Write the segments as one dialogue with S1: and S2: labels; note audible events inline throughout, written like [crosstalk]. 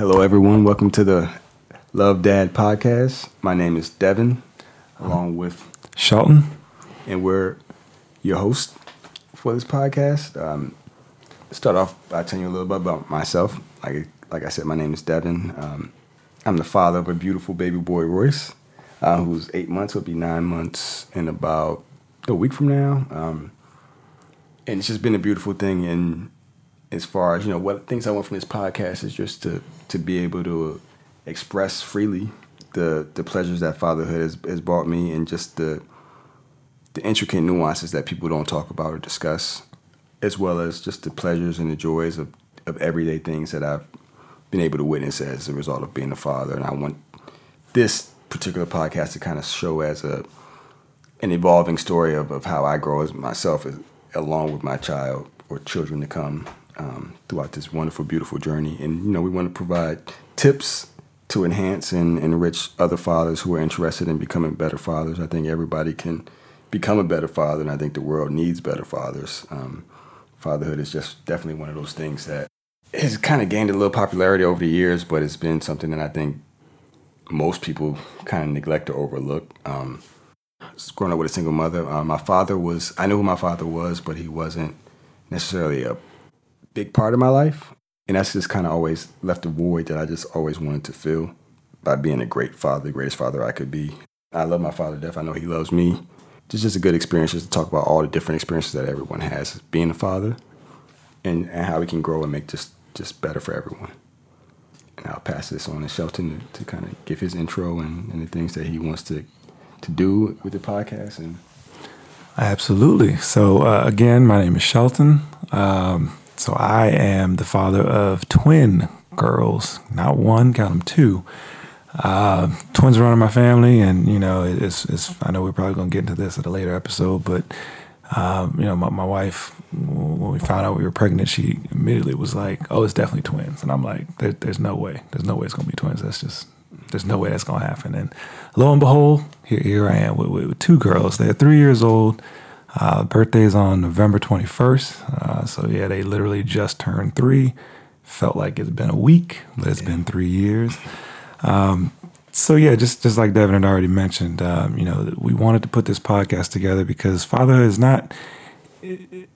S1: Hello, everyone. Welcome to the Love Dad podcast. My name is Devin, along with
S2: Shelton.
S1: and we're your host for this podcast. Um, start off by telling you a little bit about myself. Like, like I said, my name is Devin. Um, I'm the father of a beautiful baby boy, Royce, uh, who's eight months. He'll be nine months in about a week from now. Um, and it's just been a beautiful thing. And as far as you know, what things I want from this podcast is just to to be able to express freely the the pleasures that fatherhood has, has brought me, and just the the intricate nuances that people don't talk about or discuss, as well as just the pleasures and the joys of, of everyday things that I've been able to witness as a result of being a father. And I want this particular podcast to kind of show as a an evolving story of, of how I grow as myself as, along with my child or children to come um, throughout this wonderful, beautiful journey. And, you know, we want to provide tips to enhance and enrich other fathers who are interested in becoming better fathers. I think everybody can become a better father, and I think the world needs better fathers. Um, fatherhood is just definitely one of those things that has kind of gained a little popularity over the years, but it's been something that I think most people kind of neglect or overlook. Um, growing up with a single mother, uh, my father was, I knew who my father was, but he wasn't necessarily a big part of my life. And that's just kind of always left a void that I just always wanted to fill by being a great father, the greatest father I could be. I love my father death. I know he loves me it's just a good experience just to talk about all the different experiences that everyone has being a father and, and how we can grow and make just just better for everyone. And I'll pass this on to Shelton to, to kind of give his intro and, and the things that he wants to to do with the podcast and
S2: Absolutely. So uh, again, my name is Shelton. Um, so I am the father of twin girls, not one, count them two. Uh, twins are running my family, and you know, it's, it's. I know we're probably gonna get into this at a later episode, but um, you know, my, my wife, when we found out we were pregnant, she immediately was like, "Oh, it's definitely twins," and I'm like, there, "There's no way. There's no way it's gonna be twins. That's just, there's no way that's gonna happen." And lo and behold, here, here I am with, with two girls. They're three years old. Uh, birthday's on November 21st. Uh, so yeah, they literally just turned three. Felt like it's been a week, but it's been three years. Um, so yeah, just just like Devin had already mentioned, um, you know, we wanted to put this podcast together because fatherhood is not. It,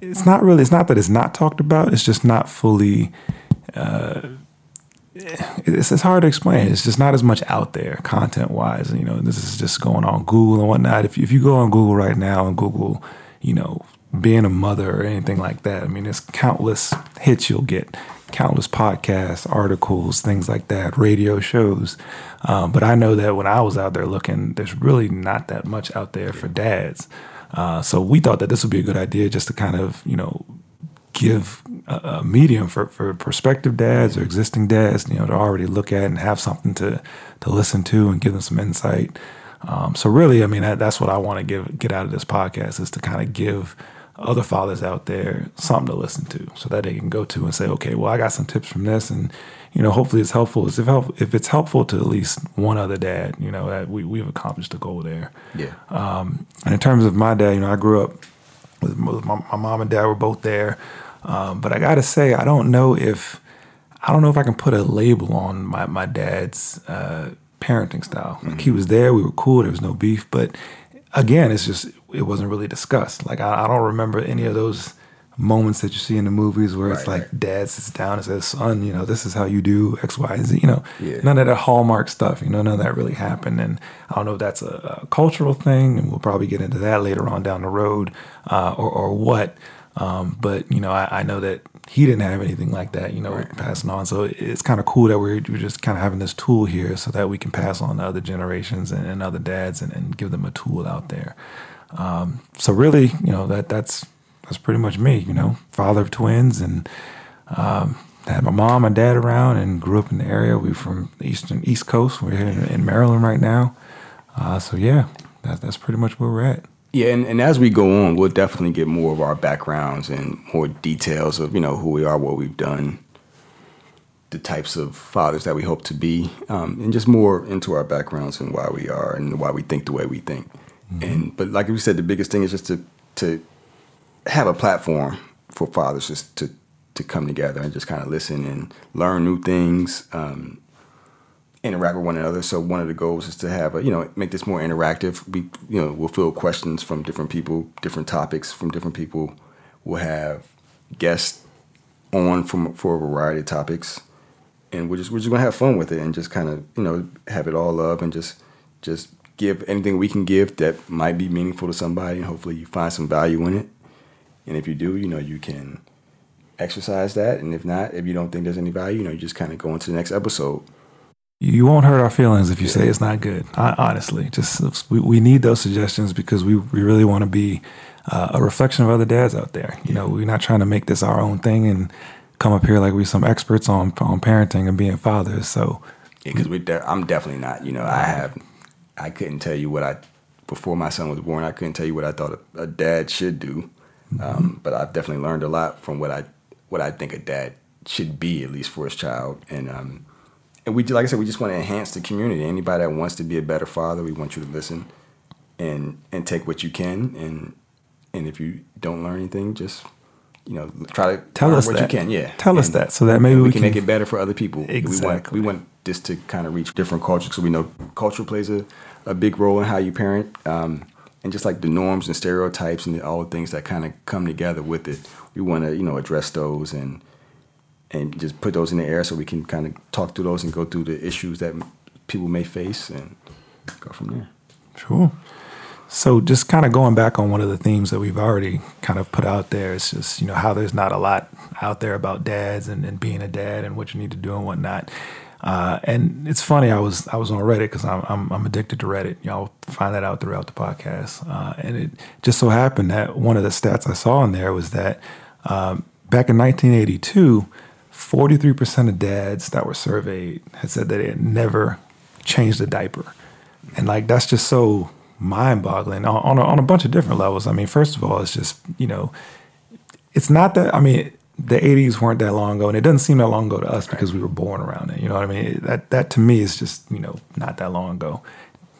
S2: it's not really. It's not that it's not talked about. It's just not fully. Uh, it's, it's hard to explain. It's just not as much out there content wise. You know, this is just going on Google and whatnot. If you, if you go on Google right now and Google, you know, being a mother or anything like that, I mean, there's countless hits you'll get countless podcasts, articles, things like that, radio shows. Um, but I know that when I was out there looking, there's really not that much out there for dads. Uh, so we thought that this would be a good idea just to kind of, you know, give a, a, medium for, for prospective dads or existing dads, you know, to already look at and have something to, to listen to and give them some insight. Um, so really, I mean, that, that's what I want to give, get out of this podcast is to kind of give – other fathers out there something to listen to so that they can go to and say, okay, well, I got some tips from this. And, you know, hopefully it's helpful. If, help, if it's helpful to at least one other dad, you know, that we, we've accomplished the goal there.
S1: Yeah.
S2: Um, and in terms of my dad, you know, I grew up with my, my mom and dad were both there. Um, but I got to say, I don't know if, I don't know if I can put a label on my, my dad's, uh, parenting style. Mm-hmm. Like he was there, we were cool, there was no beef, but again, it's just it wasn't really discussed. Like I, I, don't remember any of those moments that you see in the movies where right, it's like right. dad sits down and says, "Son, you know, this is how you do X, Y, and Z." You know, yeah. none of that hallmark stuff. You know, none of that really happened. And I don't know if that's a, a cultural thing, and we'll probably get into that later on down the road, uh, or, or what. Um, but you know, I, I, know that he didn't have anything like that. You know, right. passing on. So it's kind of cool that we're, we're just kind of having this tool here, so that we can pass on to other generations and, and other dads, and, and, give them a tool out there. Um, so really, you know, that that's that's pretty much me. You know, father of twins, and um, had my mom and dad around, and grew up in the area. We're from the eastern East Coast. We're here in, in Maryland right now. Uh, so yeah, that, that's pretty much where we're at.
S1: Yeah, and, and as we go on, we'll definitely get more of our backgrounds and more details of you know who we are, what we've done, the types of fathers that we hope to be, um, and just more into our backgrounds and why we are and why we think the way we think. Mm-hmm. And but like we said, the biggest thing is just to to have a platform for fathers just to to come together and just kind of listen and learn new things, um, interact with one another. So one of the goals is to have a, you know make this more interactive. We you know we'll field questions from different people, different topics from different people. We'll have guests on from for a variety of topics, and we're just we're just gonna have fun with it and just kind of you know have it all love and just just give anything we can give that might be meaningful to somebody, and hopefully you find some value in it. And if you do, you know you can exercise that, and if not, if you don't think there's any value, you know you just kind of go into the next episode.
S2: You won't hurt our feelings if you say it's not good. I, honestly, just we, we need those suggestions because we, we really want to be uh, a reflection of other dads out there. You know, we're not trying to make this our own thing and come up here like we're some experts on on parenting and being fathers. So,
S1: because we de- I'm definitely not. You know, I have I couldn't tell you what I before my son was born. I couldn't tell you what I thought a, a dad should do, mm-hmm. um, but I've definitely learned a lot from what I what I think a dad should be at least for his child. And um, and we like I said, we just want to enhance the community. Anybody that wants to be a better father, we want you to listen and and take what you can and and if you don't learn anything, just you know try to
S2: tell us
S1: what
S2: that.
S1: you can. Yeah,
S2: tell
S1: and,
S2: us that so that maybe we,
S1: we
S2: can,
S1: can, make it better for other people.
S2: Exactly.
S1: We want we want this to kind of reach different cultures, so we know culture plays a, a big role in how you parent. Um, and just like the norms and stereotypes and all the things that kind of come together with it, we want to you know address those and and just put those in the air so we can kind of talk through those and go through the issues that people may face and go from there.
S2: Sure. So just kind of going back on one of the themes that we've already kind of put out there, it's just, you know, how there's not a lot out there about dads and, and being a dad and what you need to do and whatnot. Uh, and it's funny, I was I was on Reddit because I'm, I'm, I'm addicted to Reddit. Y'all find that out throughout the podcast. Uh, and it just so happened that one of the stats I saw in there was that um, back in 1982, 43% of dads that were surveyed had said that they had never changed a diaper. And like that's just so mind boggling on, on a, on a bunch of different levels. I mean, first of all, it's just, you know, it's not that, I mean, the 80s weren't that long ago, and it doesn't seem that long ago to us because we were born around it. You know what I mean? That that to me is just you know not that long ago.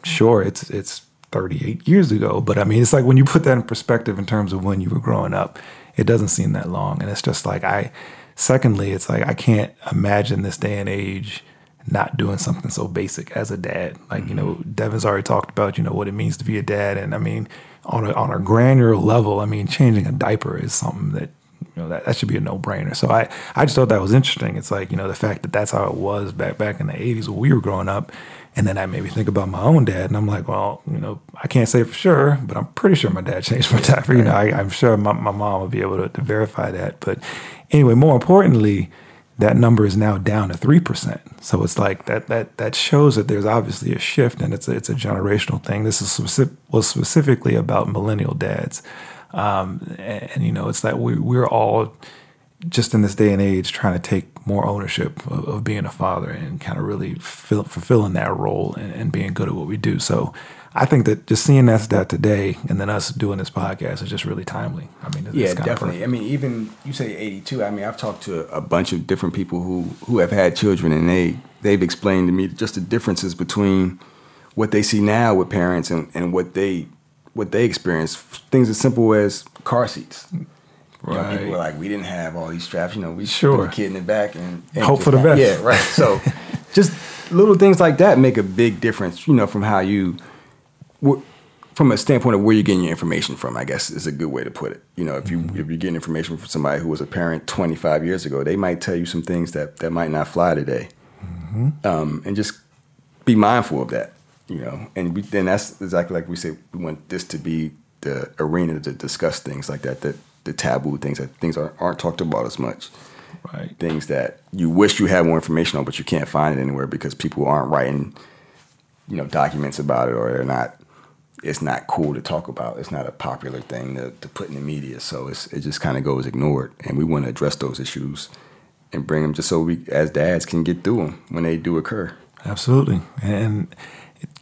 S2: Sure, it's it's 38 years ago, but I mean it's like when you put that in perspective in terms of when you were growing up, it doesn't seem that long, and it's just like I. Secondly, it's like I can't imagine this day and age not doing something so basic as a dad. Like, mm-hmm. you know, mm-hmm. Devin's already talked about, you know, what it means to be a dad. And I mean, on a, on a granular level, I mean, changing a diaper is something that, you know, that, that should be a no brainer. So I, I just thought that was interesting. It's like, you know, the fact that that's how it was back, back in the 80s when we were growing up. And then I made me think about my own dad. And I'm like, well, you know, I can't say for sure, but I'm pretty sure my dad changed my diaper. You know, I, am sure my, my mom would be able to, to verify that. But anyway, more importantly, that number is now down to three percent. So it's like that that that shows that there's obviously a shift, and it's a, it's a generational thing. This is specific, was specifically about millennial dads, um, and, and, you know it's that we we're all just in this day and age trying to take more ownership of, of being a father and kind of really fill, fulfilling that role and, and being good at what we do. So I think that just seeing that stat today and then us doing this podcast is just really timely. I mean,
S1: yeah, definitely. I mean, even you say 82. I mean, I've talked to a bunch of different people who who have had children, and they they've explained to me just the differences between what they see now with parents and, and what they what they experience. Things as simple as car seats. Right. You know, people were like, we didn't have all these straps. You know, we
S2: sure.
S1: put the kid in the back and, and
S2: hope for the best.
S1: Yeah, right. So, [laughs] just little things like that make a big difference. You know, from how you from a standpoint of where you're getting your information from, I guess is a good way to put it. You know, if you mm-hmm. if you're getting information from somebody who was a parent 25 years ago, they might tell you some things that that might not fly today, mm-hmm. um, and just be mindful of that. You know, and we, then that's exactly like we say. We want this to be the arena to discuss things like that, that the taboo things that things aren't, aren't talked about as much.
S2: Right.
S1: Things that you wish you had more information on, but you can't find it anywhere because people aren't writing, you know, documents about it, or they're not it's not cool to talk about. It's not a popular thing to, to put in the media. So it's, it just kind of goes ignored. And we want to address those issues and bring them just so we, as dads, can get through them when they do occur.
S2: Absolutely. And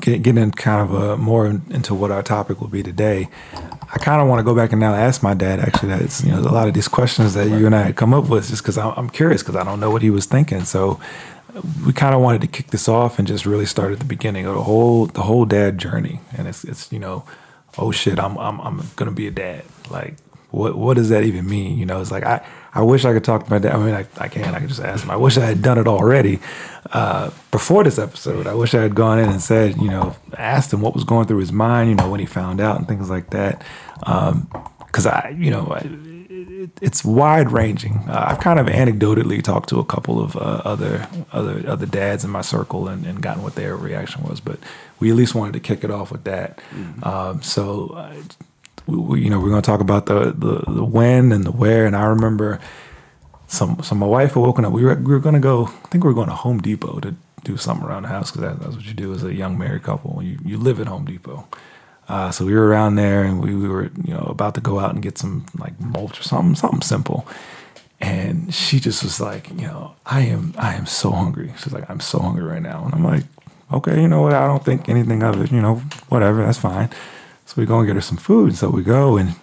S2: getting kind of a, more into what our topic will be today, I kind of want to go back and now ask my dad. Actually, that's you know a lot of these questions that you and I had come up with, just because I'm curious because I don't know what he was thinking. So we kind of wanted to kick this off and just really start at the beginning of the whole the whole dad journey. And it's it's you know, oh shit, I'm I'm I'm gonna be a dad. Like what what does that even mean? You know, it's like I I wish I could talk to my dad. I mean, I, I can't. I can just ask him. I wish I had done it already uh, before this episode. I wish I had gone in and said, you know, asked him what was going through his mind, you know, when he found out and things like that. Because I, you know, I, it, it's wide ranging. Uh, I've kind of anecdotally talked to a couple of uh, other other other dads in my circle and, and gotten what their reaction was, but we at least wanted to kick it off with that. Um, so, uh, we, we, you know, we're going to talk about the, the the when and the where. And I remember some so my wife had woken up. We were we were going to go. I think we were going to Home Depot to do something around the house because that, that's what you do as a young married couple. You you live at Home Depot. Uh, so we were around there and we, we were, you know, about to go out and get some like mulch or something, something simple. And she just was like, you know, I am, I am so hungry. She's like, I'm so hungry right now. And I'm like, okay, you know what? I don't think anything of it, you know, whatever, that's fine. So we go and get her some food. And so we go and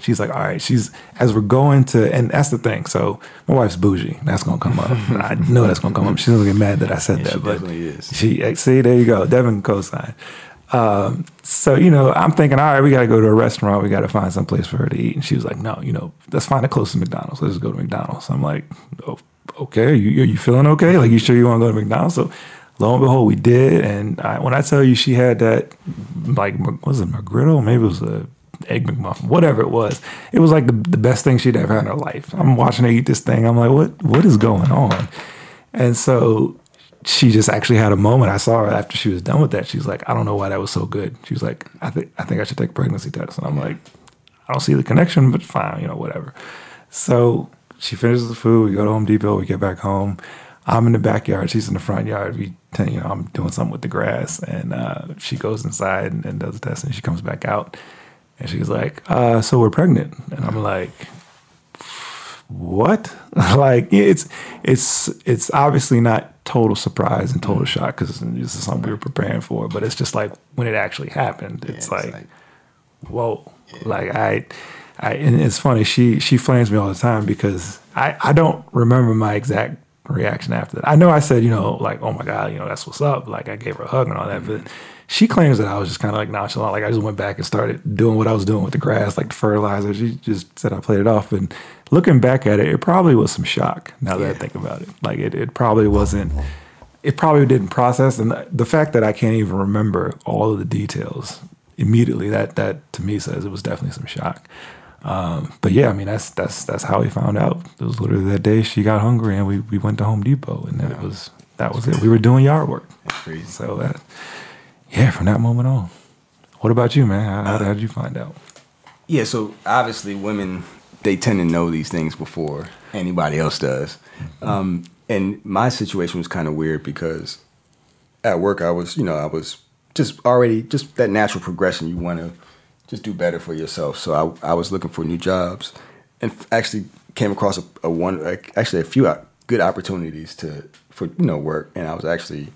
S2: she's like, all right, she's, as we're going to, and that's the thing. So my wife's bougie. That's going to come up. [laughs] I know that's going to come up. She's going to get mad that I said
S1: Yeah,
S2: that,
S1: she
S2: but
S1: definitely is.
S2: she, see, there you go. Devin co-signed. Um, so you know, I'm thinking, all right, we got to go to a restaurant. We got to find some place for her to eat. And she was like, no, you know, let's find the closest McDonald's. Let's just go to McDonald's. I'm like, oh, okay, you you feeling okay? Like, you sure you want to go to McDonald's? So lo and behold, we did. And I, when I tell you, she had that, like, was it McGriddle? Maybe it was a egg McMuffin, whatever it was. It was like the, the best thing she'd ever had in her life. I'm watching her eat this thing. I'm like, what what is going on? And so she just actually had a moment. I saw her after she was done with that. She was like, I don't know why that was so good. She was like, I think I think I should take a pregnancy test. And I'm like, I don't see the connection, but fine, you know, whatever. So she finishes the food. We go to Home Depot. We get back home. I'm in the backyard. She's in the front yard. We, you know, I'm doing something with the grass, and uh, she goes inside and, and does the test, and she comes back out, and she's like, uh, "So we're pregnant," and I'm like, what? [laughs] like it's it's it's obviously not total surprise and total shock because this is something we were preparing for, but it's just like when it actually happened, it's,
S1: it's
S2: like,
S1: like-
S2: whoa. Like I I and it's funny, she she flames me all the time because I, I don't remember my exact reaction after that. I know I said, you know, like, oh my God, you know, that's what's up. Like I gave her a hug and all that, but mm-hmm. she claims that I was just kind of like nonchalant. Like I just went back and started doing what I was doing with the grass, like the fertilizer. She just said I played it off. And looking back at it, it probably was some shock now that I think about it. Like it, it probably wasn't, it probably didn't process. And the- the fact that I can't even remember all of the details immediately, that, that to me says it was definitely some shock. Um, but yeah, I mean that's that's that's how we found out. It was literally that day she got hungry and we, we went to Home Depot and that was that was it. We were doing yard work. So that yeah, from that moment on. What about you, man? How, how, how did you find out?
S1: Yeah, so obviously women they tend to know these things before anybody else does. Um, and my situation was kind of weird because at work I was, you know, I was just already just that natural progression. You want to just do better for yourself. So I, I was looking for new jobs, and actually came across a, a one actually a few good opportunities to for you know work, and I was actually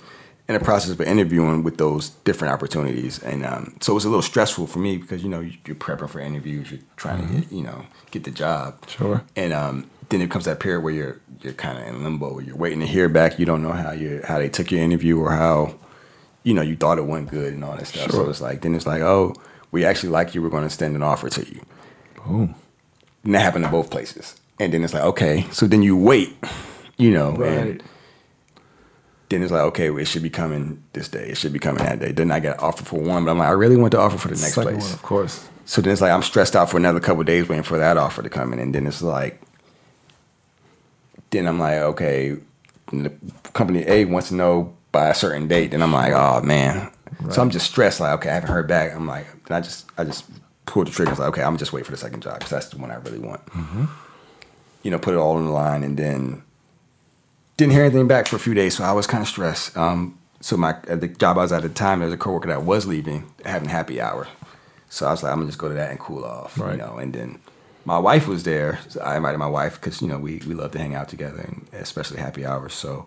S1: in the process of interviewing with those different opportunities, and um, so it was a little stressful for me because you know you- you're prepping for interviews, you're trying to get you know get the job,
S2: Sure.
S1: and um, then it comes that period where you're you're kind of in limbo. You're waiting to hear back. You don't know how you how they took your interview or how you know you thought it went good and all that stuff.
S2: Sure.
S1: So it's like then it's like oh we actually like you. We're going to extend an offer to you.
S2: Boom.
S1: And that happened to both places. And then it's like okay, so then you wait, you know, and then it's like okay, it should be coming this day. It should be coming that day. Then I got an offer for one, but I'm like I really want the offer for the next
S2: Second
S1: place.
S2: one, of course.
S1: So then it's like I'm stressed out for another couple of days waiting for that offer to come in, and then it's like, then I'm like, okay, the company A wants to know by a certain date, then I'm like, oh man. So I'm just stressed, like, okay, I haven't heard back. I'm like, then I just, I just pulled the trigger. It's like, okay, I'm just wait for the second job because that's the one I really want. You know, put it all on the line, and then didn't hear anything back for a few days, so I was kind of stressed. Um, so my at the job I was at the time, there was a coworker that was leaving, having happy hour. So I was like, I'm gonna just go to that and cool off,
S2: Right.
S1: you know. And then my wife was there. So I invited my wife because you know we we love to hang out together, and especially happy hours. So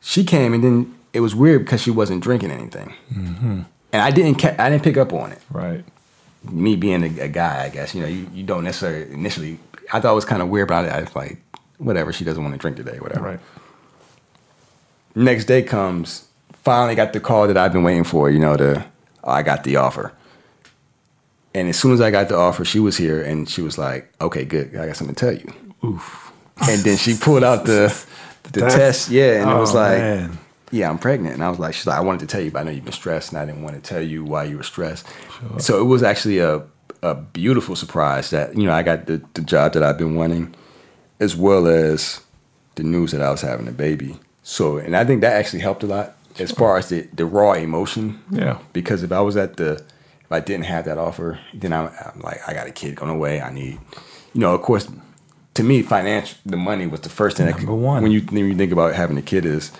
S1: she came, and then it was weird because she wasn't drinking anything,
S2: Mm-hmm.
S1: and I didn't ca- I didn't pick up on it.
S2: Right.
S1: Me being a, a guy, I guess you know you, you don't necessarily initially. I thought it was kind of weird, but I, I was like, whatever. She doesn't want to drink today, whatever.
S2: Right.
S1: Next day comes, finally got the call that I've been waiting for, you know, the oh, I got the offer. And as soon as I got the offer, she was here and she was like, okay, good, I got something to tell you.
S2: Oof.
S1: And then she pulled out the [laughs] the,
S2: test?
S1: test. yeah, and it was
S2: Oh,
S1: like,
S2: man.
S1: Yeah, I'm pregnant. And I was like, she's like, I wanted to tell you, but I know you've been stressed, and I didn't want to tell you why you were stressed. So it was actually a a beautiful surprise that you know I got the the job that I've been wanting, as well as the news that I was having a baby. So, and I think that actually helped a lot as far as the the raw emotion.
S2: Yeah.
S1: Because if I was at the if I didn't have that offer, then I'm, I'm like, I got a kid going away. I need, you know, of course, to me, financial, the money was the first thing. that
S2: Number
S1: could-
S2: one.
S1: When you when you think about having a kid, is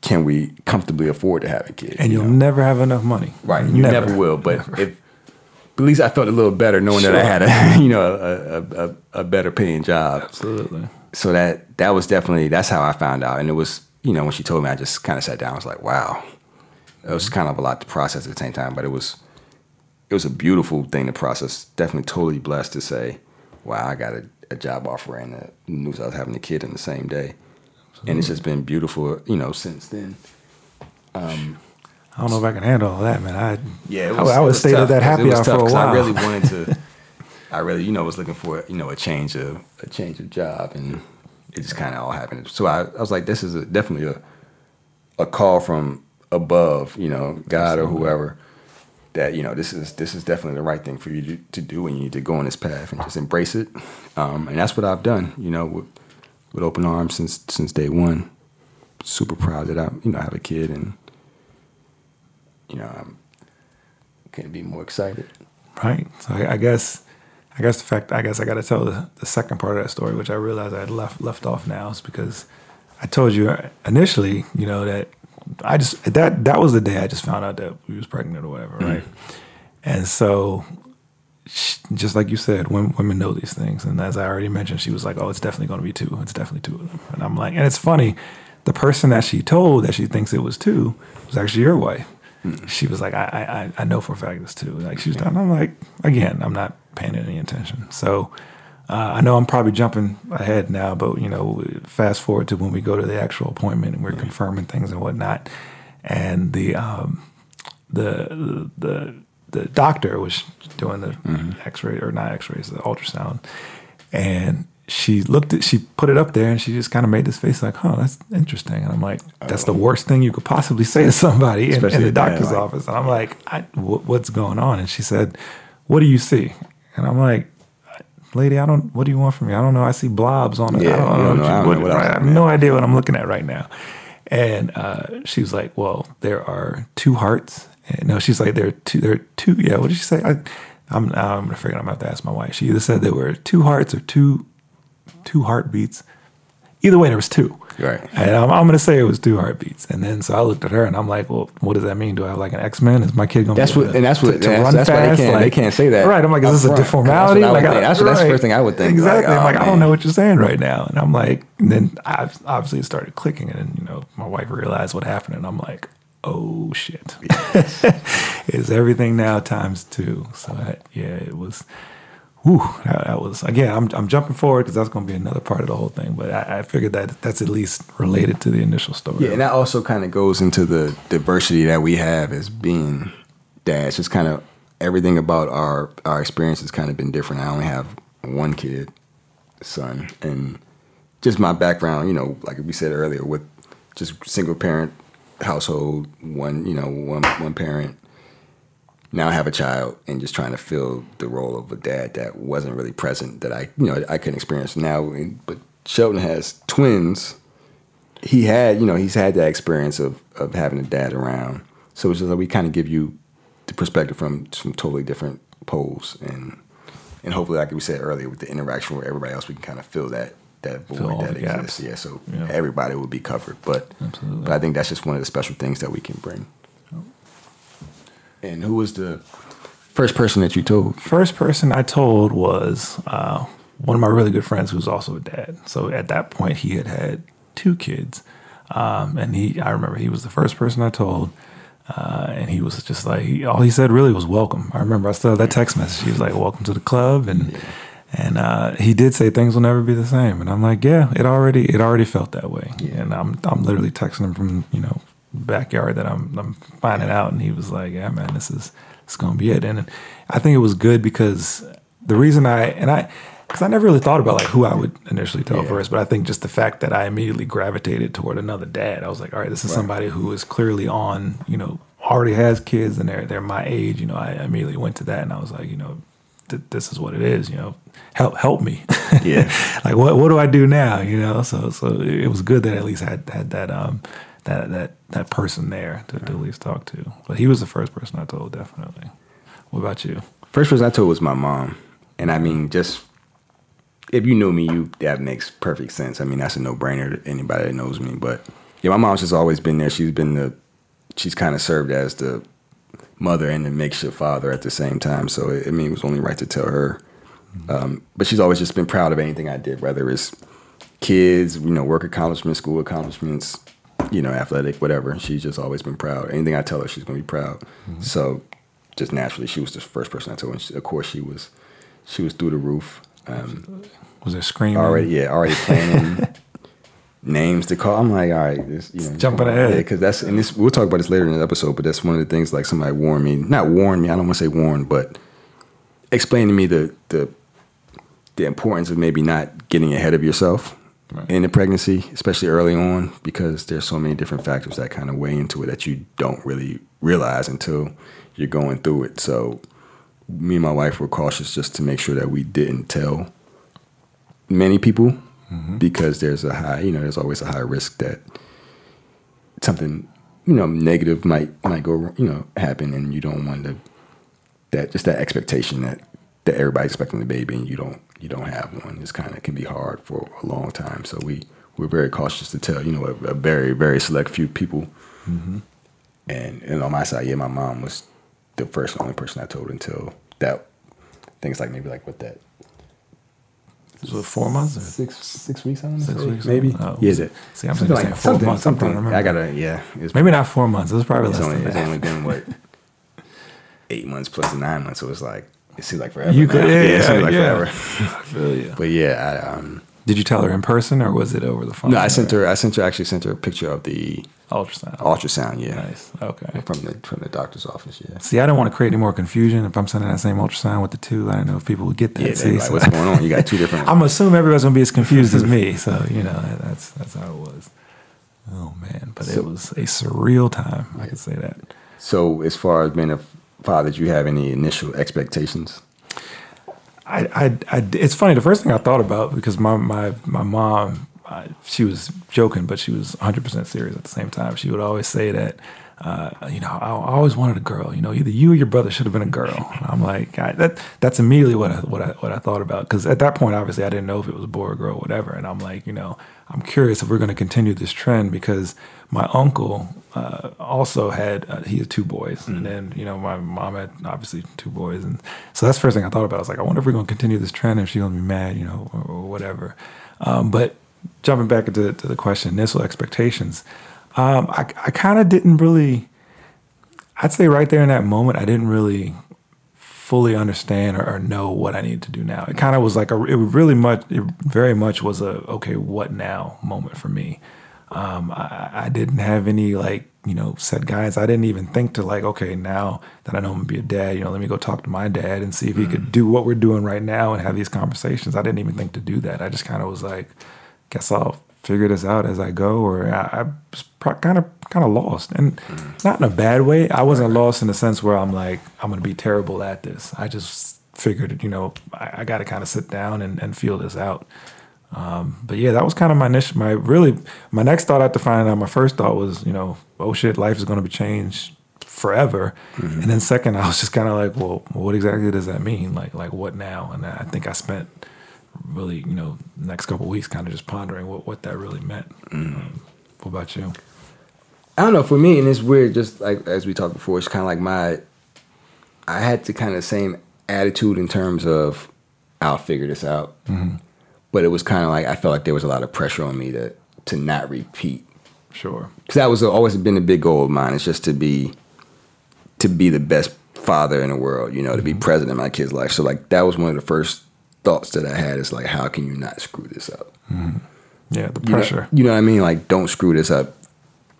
S1: can we comfortably afford to have a kid?
S2: And
S1: you
S2: you'll
S1: know?
S2: never have enough money.
S1: right, you never, will. But
S2: Never.
S1: if at least I felt a little better knowing that I had a [laughs] you know a, a, a, a better paying job.
S2: Absolutely.
S1: So that that was definitely that's how I found out, and it was you know when she told me, I just kind of sat down. I was like, wow, it was kind of a lot to process at the same time, but it was it was a beautiful thing to process. Definitely totally blessed to say, wow, I got a, a job offer and the news I was having a kid in the same day, and it's just been beautiful, you know, since then.
S2: I don't know if I can handle all that, man. I
S1: Yeah,
S2: I, I would stay at that happy hour for a while.
S1: I really wanted to. [laughs] I really, you know, was looking for you know a change of a change of job, and it just kind of all happened. So I, I was like, this is a, definitely a a call from above, you know, God or whoever. That you know, this is this is definitely the right thing for you to, to do, and you need to go on this path and just embrace it. Um, and that's what I've done, you know, with, open arms since since day one. Super proud that I, you know, I have a kid, and you know, I'm can't be more excited.
S2: right? So I, I guess, I guess the fact, I guess I got to tell the, the second part of that story, which I realized I had left left off now, is because I told you initially, you know, that I just that that was the day I just found out that we was pregnant or whatever, mm-hmm. right? And so, just like you said, women, women know these things, and as I already mentioned, she was like, "Oh, it's definitely going to be two. It's definitely two of them." And I'm like, and it's funny, the person that she told that she thinks it was two was actually your wife. She was like, I, I, I know for a fact it's two. Like she was done. I'm like, again, I'm not paying it any attention. So uh, I know I'm probably jumping ahead now, but you know, fast forward to when we go to the actual appointment and we're confirming things and whatnot, and the um, the the the doctor was doing the X-ray or not X-rays, the ultrasound, and she looked at she put it up there and she just kind of made this face like, "Huh, that's interesting." And I'm like, "That's the worst thing you could possibly say to somebody in, in the doctor's
S1: like-
S2: office." And I'm like, I, "What's going on?" And she said, "What do you see?" And I'm like. Lady, I don't. What do you want from me? I don't know. I see blobs on it.
S1: Yeah,
S2: I don't,
S1: know. I
S2: what-
S1: know what
S2: I
S1: I'm
S2: have no idea what I'm looking at right now. And uh, she was like, "Well, there are two hearts." And no, she's like, "There are two. There are two. Yeah. What did she say? I, I'm. I'm gonna figure. I'm gonna have to ask my wife. She either said there were two hearts or two, two heartbeats. Either way, there was two.
S1: Right.
S2: And I'm, I'm gonna say it was two heartbeats. And then so I looked at her and I'm like, "Well, what does that mean? Do I have like an X Men? Is my kid gonna?
S1: That's
S2: be able
S1: what- and that's what-
S2: to, to
S1: that's-
S2: run
S1: that's why they can't- they can't say that
S2: Right. I'm like, is this a deformality?
S1: That's I
S2: like,
S1: would. That's what- that's the first thing I would think.
S2: Exactly.
S1: Like,
S2: I'm
S1: oh,
S2: like, I don't know what you're saying right now. And I'm like, and then I obviously started clicking, it, and you know, my wife realized what happened, and I'm like, oh shit, is [laughs] everything now times two? So that, yeah, it was. Whew, that, that was again. I'm I'm jumping forward because that's going to be another part of the whole thing. But I, I figured that that's at least related to the initial story.
S1: Yeah, and that also kind of goes into the diversity that we have as being dads. Just kind of everything about our our experience has kind of been different. I only have one kid, son, and just my background. You know, like we said earlier, with just single parent household, one you know one one parent. Now I have a child and just trying to fill the role of a dad that wasn't really present that I you know I couldn't experience now. But Shelton has twins he had, you know, he's had that experience of of having a dad around. So it's just like we kind of give you the perspective from some totally different poles, and and hopefully, like we said earlier, with the interaction with everybody else, we can kind of fill that that void that
S2: the gaps.
S1: exists. Yeah, so
S2: Yeah.
S1: everybody will be covered. But
S2: Absolutely.
S1: but I think that's just one of the special things that we can bring. And who was the first person that you told?
S2: First person I told was uh, one of my really good friends who's also a dad. So at that point, he had had two kids, um, and he I remember he was the first person I told. Uh, and he was just like he, all he said really was welcome. I remember I still have that text message. He was like, "Welcome to the club," and and uh, he did say things will never be the same. And I'm like, "Yeah, it already it already felt that way." Yeah. And I'm I'm literally texting him from you know backyard that I'm I'm finding out, and he was like, "Yeah, man, this is it's gonna be it." And I think it was good because the reason I and I because I never really thought about like who I would initially tell
S1: Yeah.
S2: first, but I think just the fact that I immediately gravitated toward another dad, I was like, all right, this is
S1: Right.
S2: somebody who is clearly on, you know, already has kids and they're they're my age. You know, I immediately went to that and I was like, you know, th- this is what it is. You know, help help me.
S1: Yeah. [laughs]
S2: like what what do I do now? You know, so so it was good that I at least had had that um that that that person there to, to at least talk to. But he was the first person I told, definitely. What about you?
S1: First person I told was my mom, and I mean, just if you know me, you that makes perfect sense. I mean, that's a no brainer to anybody that knows me. But yeah, my mom's just always been there. She's been the, she's kind of served as the mother and the makeshift father at the same time. So it, I mean, it was only right to tell her. Um, but she's always just been proud of anything I did, whether it's kids, you know, work accomplishments, school accomplishments, you know, athletic, whatever. She's just always been proud. Anything I tell her, she's gonna be proud. So just naturally, she was the first person I told. And she, of course, she was she was through the roof. Um,
S2: Was there screaming?
S1: already, yeah, already planning [laughs] names to call. I'm like, all right, this, you know,
S2: Jumping ahead.
S1: yeah, because that's and this. We'll talk about this later in the episode, but that's one of the things. Like somebody warned me, not warned me. I don't want to say warned, but explain to me the the the importance of maybe not getting ahead of yourself
S2: Right.
S1: in the pregnancy, especially early on, because there's so many different factors that kind of weigh into it that you don't really realize until you're going through it. So me and my wife were cautious just to make sure that we didn't tell many people mm-hmm. because there's a high, you know, there's always a high risk that something, you know, negative might might go, you know, happen, and you don't want to that just that expectation that that everybody's expecting the baby and you don't you don't have one is kind of can be hard for a long time. So we we're very cautious to tell, you know, a, a very very select few people. Mm-hmm. And and on my side, yeah, my mom was the first and only person I told until that things like maybe like what that
S2: Was it four months? Or?
S1: six six weeks. I want to
S2: Six weeks,
S1: maybe.
S2: oh,
S1: yeah, that,
S2: it- see, I'm
S1: something
S2: saying four
S1: something,
S2: months,
S1: Something,
S2: remember.
S1: I gotta yeah. It's,
S2: Maybe not four months. It was probably
S1: it's
S2: less
S1: only
S2: than
S1: it's
S2: that.
S1: only been what eight months plus nine months. So it's like it seems like forever.
S2: You
S1: now.
S2: could, yeah, [laughs]
S1: it
S2: yeah,
S1: seems like
S2: yeah.
S1: forever. [laughs]
S2: I feel you.
S1: But yeah, I, um,
S2: Did you tell her in person or was it over the phone?
S1: no, I sent her. I sent her actually sent her a picture of the
S2: ultrasound.
S1: ultrasound. Yeah,
S2: Nice. Okay.
S1: from the from the doctor's office. Yeah.
S2: See, I don't want to create any more confusion if I'm sending that same ultrasound with the two. I don't know if people would get that.
S1: Yeah,
S2: See,
S1: like,
S2: so-
S1: what's going on? You got two different. [laughs]
S2: I'm assuming everybody's gonna be as confused as me. So you know that's that's how it was. Oh man, but it was a surreal time. I can say that.
S1: so as far as being a father, do you have any initial expectations?
S2: I, I, I, it's funny. The first thing I thought about because my my my mom, uh, she was joking, but she was 100 percent serious at the same time. She would always say that, uh, you know, I, I always wanted a girl. You know, either you or your brother should have been a girl. And I'm like, I, that that's immediately what I what I what I thought about because at that point, obviously, I didn't know if it was a boy or girl, or whatever. And I'm like, you know, I'm curious if we're going to continue this trend because my uncle uh, also had uh, he had two boys, and then you know my mom had obviously two boys, and so that's the first thing I thought about. I was like, I wonder if we're going to continue this trend, if she's going to be mad, you know, or, or whatever. Um, but jumping back into to the question, initial expectations, um, I, I kind of didn't really. I'd say right there in that moment, I didn't really fully understand or, or know what I needed to do now. It kind of was like a, it really much, it very much was a okay, what now moment for me. Um, I, I didn't have any like you know set guys. I didn't even think to like okay, now that I know I'm gonna be a dad, you know, let me go talk to my dad and see if he could do what we're doing right now and have these conversations. I didn't even think to do that. I just kind of was like, guess I'll figure this out as I go, or I, I was kind of kind of lost, and not in a bad way. I wasn't lost in the sense where I'm like I'm gonna be terrible at this. I just figured, you know, I, I got to kind of sit down and, and feel this out. Um, but yeah, that was kind of my initial, my really, my next thought after finding out, my first thought was, you know, oh shit, life is going to be changed forever. And then second, [laughs] I was just kind of like, well, what exactly does that mean? Like, like what now? And I think I spent really, you know, next couple of weeks kind of just pondering what, what that really meant. Um, what about you?
S1: I don't know. For me, and it's weird. Just like as we talked before, it's kind of like my. I had the kind of same attitude in terms of, I'll figure this out, but it was kind of like I felt like there was a lot of pressure on me to to not repeat
S2: Sure.
S1: because that was always been a big goal of mine. It's just to be, to be the best father in the world. You know, to be mm-hmm. present in my kid's life. So like that was one of the first thoughts that I had. Is like, how can you not screw this up? Mm-hmm.
S2: Yeah, the
S1: You know-
S2: pressure.
S1: You know, what I mean? Like, don't screw this up.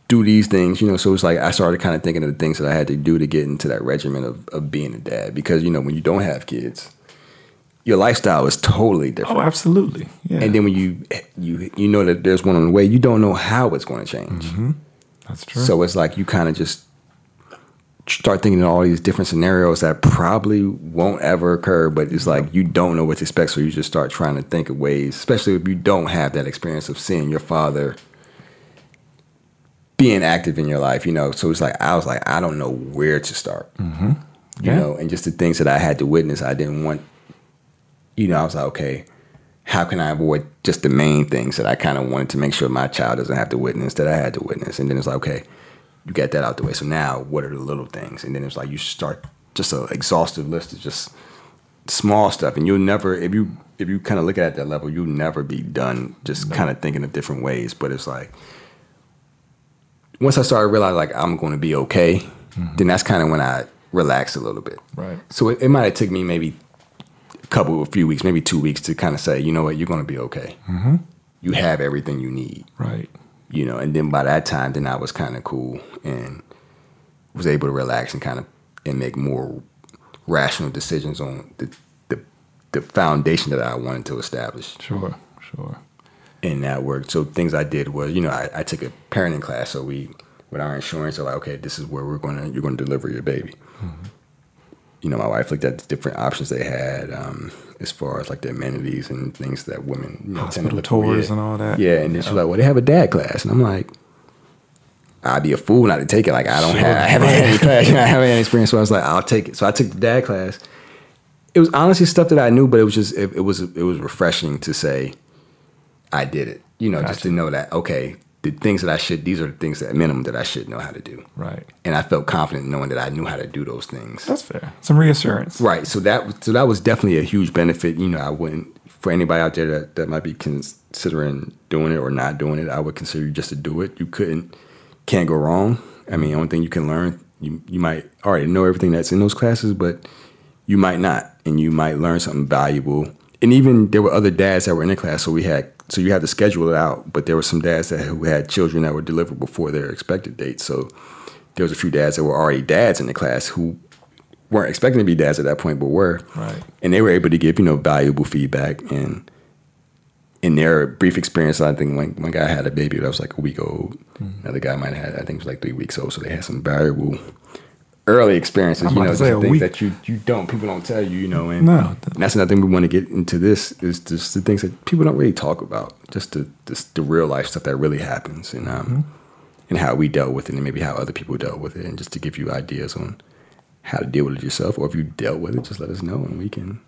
S1: Do these things, you know. So it's like I started kind of thinking of the things that I had to do to get into that regimen of, of being a dad. Because you know, when you don't have kids, your lifestyle is totally different.
S2: Oh, absolutely. Yeah.
S1: And then when you you you know that there's one on the way, you don't know how it's going to change.
S2: That's true.
S1: So it's like you kind of just start thinking of all these different scenarios that probably won't ever occur, but it's like you don't know what to expect. So you just start trying to think of ways, especially if you don't have that experience of seeing your father being active in your life, you know. So it's like I was like, I don't know where to start. Mm-hmm. You know, and just the things that I had to witness, I didn't want you know, I was like, okay, how can I avoid just the main things that I kind of wanted to make sure my child doesn't have to witness that I had to witness? And then it's like, okay, you get that out the way. So now, what are the little things? And then it's like you start just an exhaustive list of just small stuff, and you'll never, if you if you kind of look at it at that level, you'll never be done. Just kind of thinking of different ways. But it's like once I started realizing like I'm going to be okay, mm-hmm. then that's kind of when I relaxed a little bit.
S2: Right.
S1: So it, it might have took me maybe couple, a few weeks, maybe two weeks to kind of say, you know what, you're going to be okay. Mm-hmm. You have everything you need,
S2: right.
S1: you know. And then by that time, then I was kind of cool and was able to relax and kind of and make more rational decisions on the the, the foundation that I wanted to establish
S2: Sure. Sure.
S1: and that worked. So things I did was, you know, I, I took a parenting class. So we, with our insurance, are like, okay, this is where we're gonna, you're gonna deliver your baby. You know, my wife looked at the different options they had um, as far as like the amenities and things that women, you know, tend to
S2: Hospital tours
S1: Yeah.
S2: and all that.
S1: Yeah, and then she's like, well, they have a dad class, and I'm like. I'd be a fool not to take it. Like I don't
S2: Sure.
S1: have, I haven't had any class, you [laughs] know, I haven't had any experience. So I was like, I'll take it. So I took the dad class. It was honestly stuff that I knew, but it was just it, it was it was refreshing to say, I did it. You know, just to know that okay, the things that I should these are the things that minimum that I should know how to do.
S2: Right.
S1: And I felt confident knowing that I knew how to do those things.
S2: That's fair. Some reassurance.
S1: Right. So that so that was definitely a huge benefit. You know, I wouldn't for anybody out there that, that might be considering doing it or not doing it, I would consider you just to do it. You couldn't can't go wrong. I mean, the only thing you can learn, you you might already know everything that's in those classes, but you might not, and you might learn something valuable. And even there were other dads that were in the class, so we had so you had to schedule it out. But there were some dads that who had children that were delivered before their expected date. So there was a few dads that were already dads in the class who weren't expecting to be dads at that point, but were.
S2: Right.
S1: And they were able to give you know valuable feedback and in their brief experience, I think one, one guy had a baby that was like a week old.
S2: Mm-hmm.
S1: Another guy might have had, I think it was like three weeks old. So they had some valuable early experiences, you know, just things
S2: week.
S1: that you, you don't, people don't tell you, you know, and,
S2: No.
S1: and that's another thing we want to get into this is just the things that people don't really talk about, just the, just the real life stuff that really happens and, um,
S2: Mm-hmm.
S1: and how we dealt with it and maybe how other people dealt with it. And just to give you ideas on how to deal with it yourself, or if you dealt with it, just let us know and we can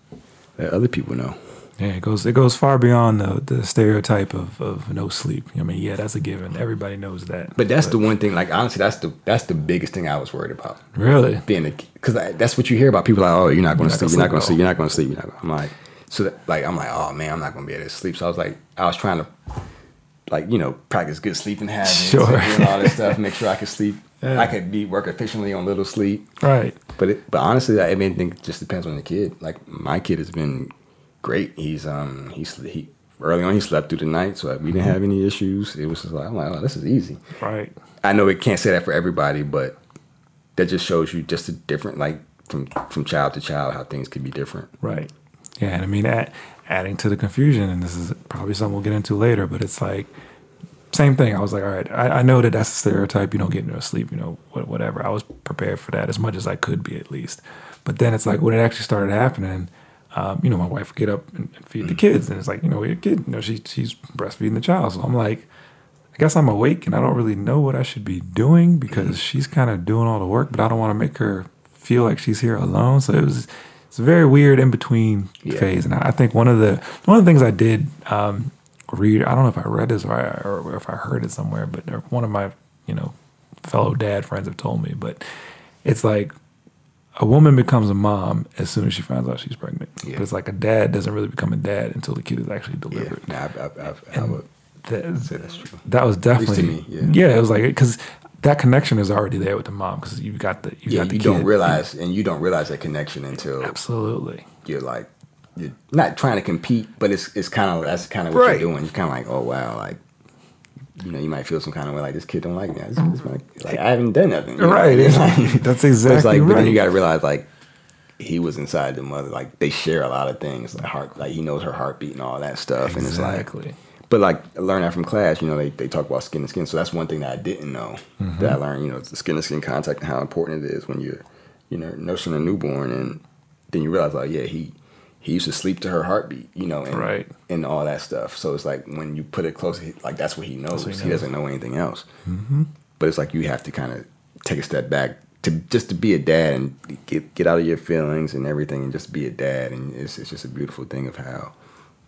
S1: let other people know.
S2: Yeah, it goes it goes far beyond the, the stereotype of, of no sleep. I mean, yeah, that's a given. Everybody knows that.
S1: But that's the one thing. Like honestly, that's the that's the biggest thing I was worried about.
S2: really
S1: Being a because that's what you hear about people like, oh, you're not going to sleep, you're not going to
S2: sleep
S1: you're not going to sleep. You're not gonna, I'm like, so that, like I'm like, oh man, I'm not going to be able to sleep. So I was like, I was trying to like you know practice good sleeping habits,
S2: Sure.
S1: and all this stuff, make sure I could sleep. [laughs]
S2: Yeah.
S1: I could be work efficiently on little sleep.
S2: right.
S1: But it, but honestly, I mean, I think it just depends on the kid. Like my kid has been great. He's um he's he early on he slept through the night, so we didn't have any issues. It was just like I'm like, oh, this is easy.
S2: Right.
S1: I know it can't say that for everybody, but that just shows you just a different like from from child to child how things can be different.
S2: Right. Yeah, and I mean, add, adding to the confusion, and this is probably something we'll get into later, but it's like same thing. I was like, all right, I, I know that that's a stereotype. You don't get no sleep, you know, whatever. I was prepared for that as much as I could be, at least. But then it's like when it actually started happening. Um, you know, my wife would get up and, and feed the kids, and it's like, you know, your kid, you know, she she's breastfeeding the child. So I'm like, I guess I'm awake, and I don't really know what I should be doing because she's kind of doing all the work, but I don't want to make her feel like she's here alone. So it was it's a very weird in between
S1: Yeah.
S2: phase, and I I think one of the one of the things I did um, read, I don't know if I read this or, I, or if I heard it somewhere, but one of my you know fellow dad friends have told me, but it's like a woman becomes a mom as soon as she finds out she's pregnant.
S1: Yeah.
S2: But it's like a dad doesn't really become a dad until the kid is actually
S1: Yeah,
S2: delivered.
S1: nah, I, I, I, I would
S2: That-
S1: say that's true.
S2: that was definitely
S1: me, yeah.
S2: it was like because that connection is already there with the mom because you've got the you
S1: Yeah,
S2: got the
S1: you
S2: kid.
S1: don't realize, and you don't realize that connection until
S2: absolutely
S1: you're like you're not trying to compete, but it's it's kind of that's kind of what
S2: Right.
S1: you're doing. You're kind of like, oh wow, like you know, you might feel some kind of way like this kid don't like me. This, this might, like I haven't done nothing,
S2: right. [laughs]
S1: Like-
S2: That's exactly
S1: it's like,
S2: right.
S1: but then you got to realize like he was inside the mother. Like they share a lot of things, like heart, like he knows her heartbeat and all that stuff. And it's
S2: Exactly.
S1: like, but like learn that from class. You know, they, they talk about skin to skin. So that's one thing that I didn't know
S2: Mm-hmm.
S1: that I learned. You know, the skin to skin contact and how important it is when you're, you know, nursing a newborn, and then you realize, like, yeah, he he used to sleep to her heartbeat. You know, and,
S2: Right.
S1: and all that stuff. So it's like when you put it close, like that's what he knows.
S2: what he
S1: he, doesn't know anything else. But it's like you have to kind of take a step back to just to be a dad and get get out of your feelings and everything and just be a dad. And it's it's just a beautiful thing of how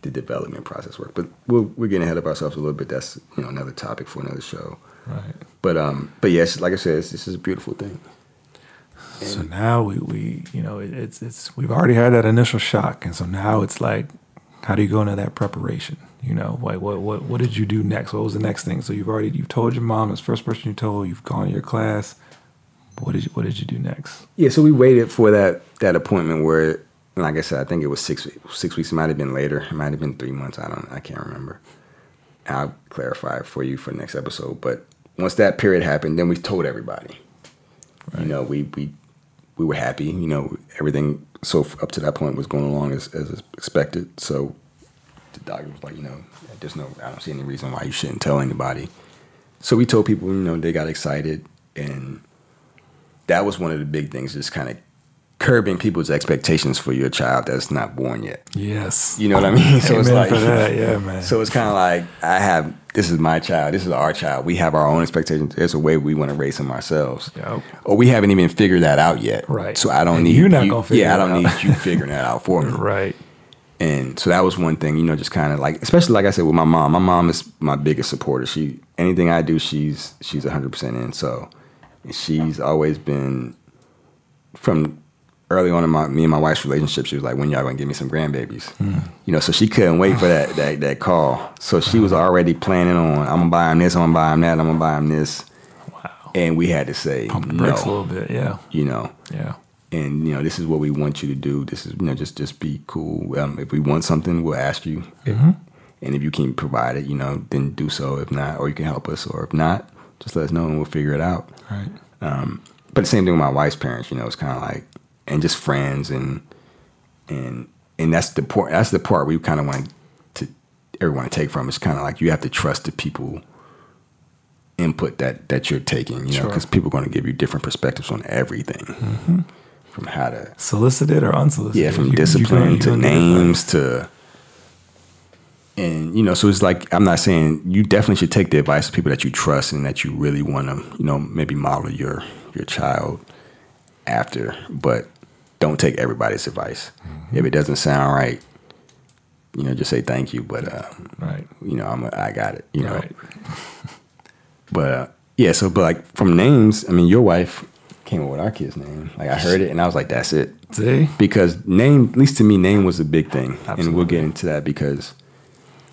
S1: the development process works. But we're we're getting ahead of ourselves a little bit. That's you know another topic for another show.
S2: Right.
S1: But um, but yes, like I said, this is a beautiful thing.
S2: So now we, we you know it, it's it's we've already had that initial shock, and so now it's like, how do you go into that preparation? You know, like what what what did you do next? What was the next thing? So you've already you've told your mom. The first person you told. You've gone to your class. What did you what did you do next?
S1: Yeah, so we waited for that that appointment where, like I said, I think it was six six weeks. It might have been later. It might have been three months. I don't. I can't remember. I'll clarify for you for the next episode. But once that period happened, then we told everybody. You know, we we we were happy. You know, everything so up to that point was going along as as expected. So the doctor was like, you know, there's no. I don't see any reason why you shouldn't tell anybody. So we told people, you know, they got excited and that was one of the big things, just kind of curbing people's expectations for your child that's not born yet.
S2: Yes.
S1: You know what I mean? [laughs] So it's like,
S2: that. Yeah, man. [laughs]
S1: so it's kind of like I have this is my child, this is our child. We have our own expectations. There's a way we want to raise them ourselves,
S2: Yep.
S1: or we haven't even figured that out yet.
S2: Right.
S1: So I don't
S2: And
S1: need
S2: you're not
S1: you-
S2: gonna figure
S1: Yeah, I don't
S2: out.
S1: need you figuring that out for [laughs] me.
S2: right.
S1: And so that was one thing, you know, just kind of like, especially like I said with my mom. My mom is my biggest supporter. She anything I do, she's she's hundred percent in. So she's always been from early on in my me and my wife's relationship. She was like, "When y'all gonna give me some grandbabies?"
S2: Hmm.
S1: You know, so she couldn't wait for that that that call. So she was already planning on, "I'm gonna buy him this, I'm gonna buy him that, I'm gonna buy him this,"
S2: Wow.
S1: and we had to say
S2: Pump the brakes a little bit. Yeah.
S1: You know,
S2: Yeah.
S1: and you know this is what we want you to do this is you know just just be cool um, if we want something we'll ask you and if you can provide it you know then do so if not or you can help us or if not just let us know and we'll figure it out
S2: Right.
S1: Um, but the same thing with my wife's parents you know it's kind of like and just friends and and and that's the part that's the part we kind of want to everyone to take from it's kind of like you have to trust the people input that that you're taking you know
S2: Sure.
S1: because people are going to give you different perspectives on everything mm-hmm. from how to
S2: Solicited or unsolicited?
S1: yeah, from
S2: You-
S1: discipline
S2: you
S1: to
S2: gonna do it right.
S1: names to, and you know, so it's like I'm not saying you definitely should take the advice of people that you trust and that you really want to, you know, maybe model your your child after, but don't take everybody's advice.
S2: Mm-hmm.
S1: If it doesn't sound right, you know, just say thank you. But uh,
S2: Right.
S1: you know, I'm a, I got it. You know,
S2: Right. [laughs]
S1: but uh, yeah, so but like from names, I mean, your wife came up with our kid's name. Like I heard it and I was like, that's it
S2: See?
S1: because name, at least to me, name was a big thing, and we'll get into that because,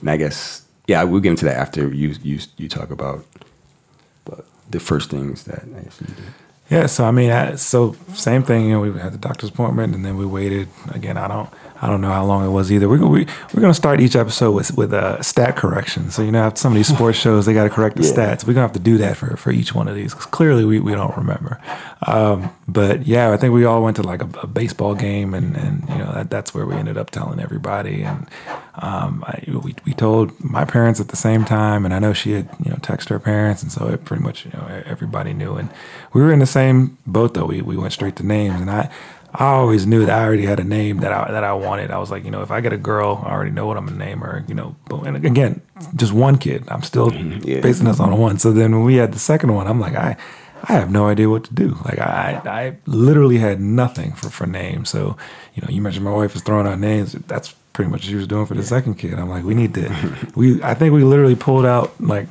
S1: and I guess, yeah, we'll get into that after you you you talk about the, the first things that I guess you did.
S2: Yeah, so I mean, I, so same thing. You know, we had the doctor's appointment, and then we waited. Again, I don't, I don't know how long it was either. We're we, we're gonna start each episode with with a stat correction. So you know, some of these sports [laughs] shows they got to correct the
S1: Yeah.
S2: stats. We're gonna have to do that for for each one of these because clearly we, we don't remember. Um, but yeah, I think we all went to like a, a baseball game, and and you know that, that's where we ended up telling everybody. And um, I, we we told my parents at the same time, and I know she had you know texted her parents, and so it pretty much you know everybody knew. And we were in the same boat though. We we went straight to names, and I. I always knew that I already had a name that I that I wanted. I was like, you know, if I get a girl, I already know what I'm gonna name her. You know, but and again, just one kid. I'm still
S1: Yeah.
S2: basing this on one. So then when we had the second one, I'm like, I I have no idea what to do. Like I I literally had nothing for for names. So you know, you mentioned my wife was throwing out names. That's pretty much what she was doing for the second kid. I'm like, we need to. [laughs] we I think we literally pulled out like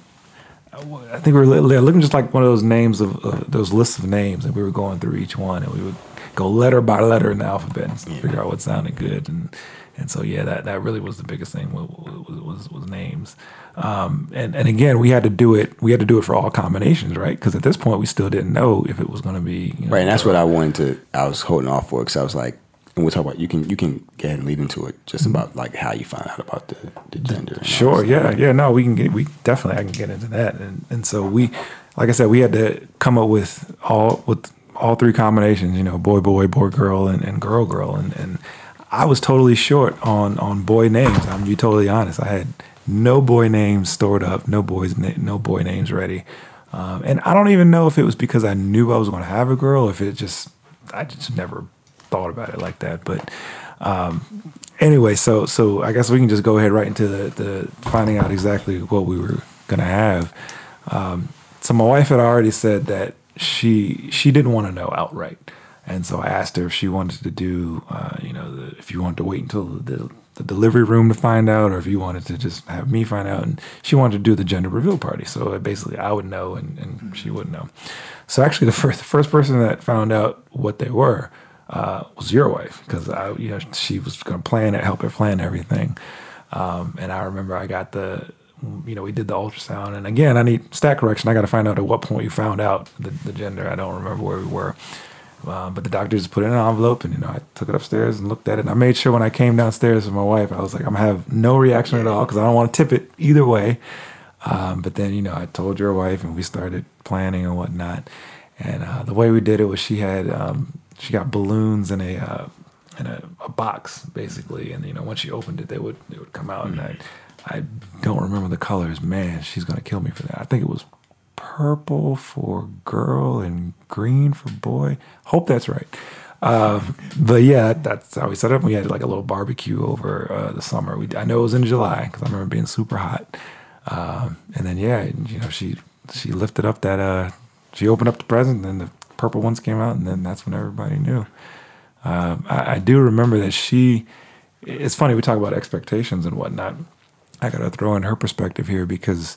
S2: I think we were looking just like one of those names of uh, those lists of names, and we were going through each one, and we would go letter by letter in the alphabet and figure out what sounded good, and and so yeah, that that really was the biggest thing was was, was, names, um, and and again we had to do it we had to do it for all combinations, right? Because at this point we still didn't know if it was going to be you know,
S1: Right, and that's what I wanted to. I was holding off for because I was like, and we'll talk about. You can you can ahead and lead into it, just about like how you find out about the, the gender.
S2: Sure. Yeah. Yeah. No, we can get. We definitely. I can get into that. And and so we, like I said, we had to come up with all with all three combinations, you know, boy, boy, boy, girl, and, and girl, girl. And, and I was totally short on, on boy names. I'm be totally honest. I had no boy names stored up, no boys, no boy names ready. Um, and I don't even know if it was because I knew I was going to have a girl, if it just, I just never thought about it like that. But um, anyway, so so I guess we can just go ahead right into the, the finding out exactly what we were going to have. Um, so my wife had already said that she she didn't want to know outright, and so I asked her if she wanted to do, uh, you know, the, if you wanted to wait until the, the delivery room to find out, or if you wanted to just have me find out. And she wanted to do the gender reveal party, so basically I would know and, and she wouldn't know. So actually, the first the first person that found out what they were uh, was your wife, because I, you know, she was going to plan it, help her plan everything. Um, and I remember I got the you know, we did the ultrasound. And again, I need stat correction. I got to find out at what point you found out the, the gender. I don't remember where we were. Um, but the doctor just put it in an envelope, and you know, I took it upstairs and looked at it. And I made sure when I came downstairs with my wife, I was like, I'm gonna have no reaction at all because I don't want to tip it either way. Um, but then, you know, I told your wife, and we started planning and whatnot. And uh, the way we did it was she had um, she got balloons in a uh, in a, a, box basically, and you know, once she opened it, they would they would come out, mm-hmm. and I I don't remember the colors. Man, she's gonna kill me for that. I think it was purple for girl and green for boy. Hope that's right. Uh, but yeah, that's how we set up. We had like a little barbecue over uh, the summer. We I know it was in July because I remember being super hot. Um, and then yeah, you know she she lifted up that uh she opened up the present and the purple ones came out and then that's when everybody knew. Um, I, I do remember that she. It's funny we talk about expectations and whatnot. I got to throw in her perspective here because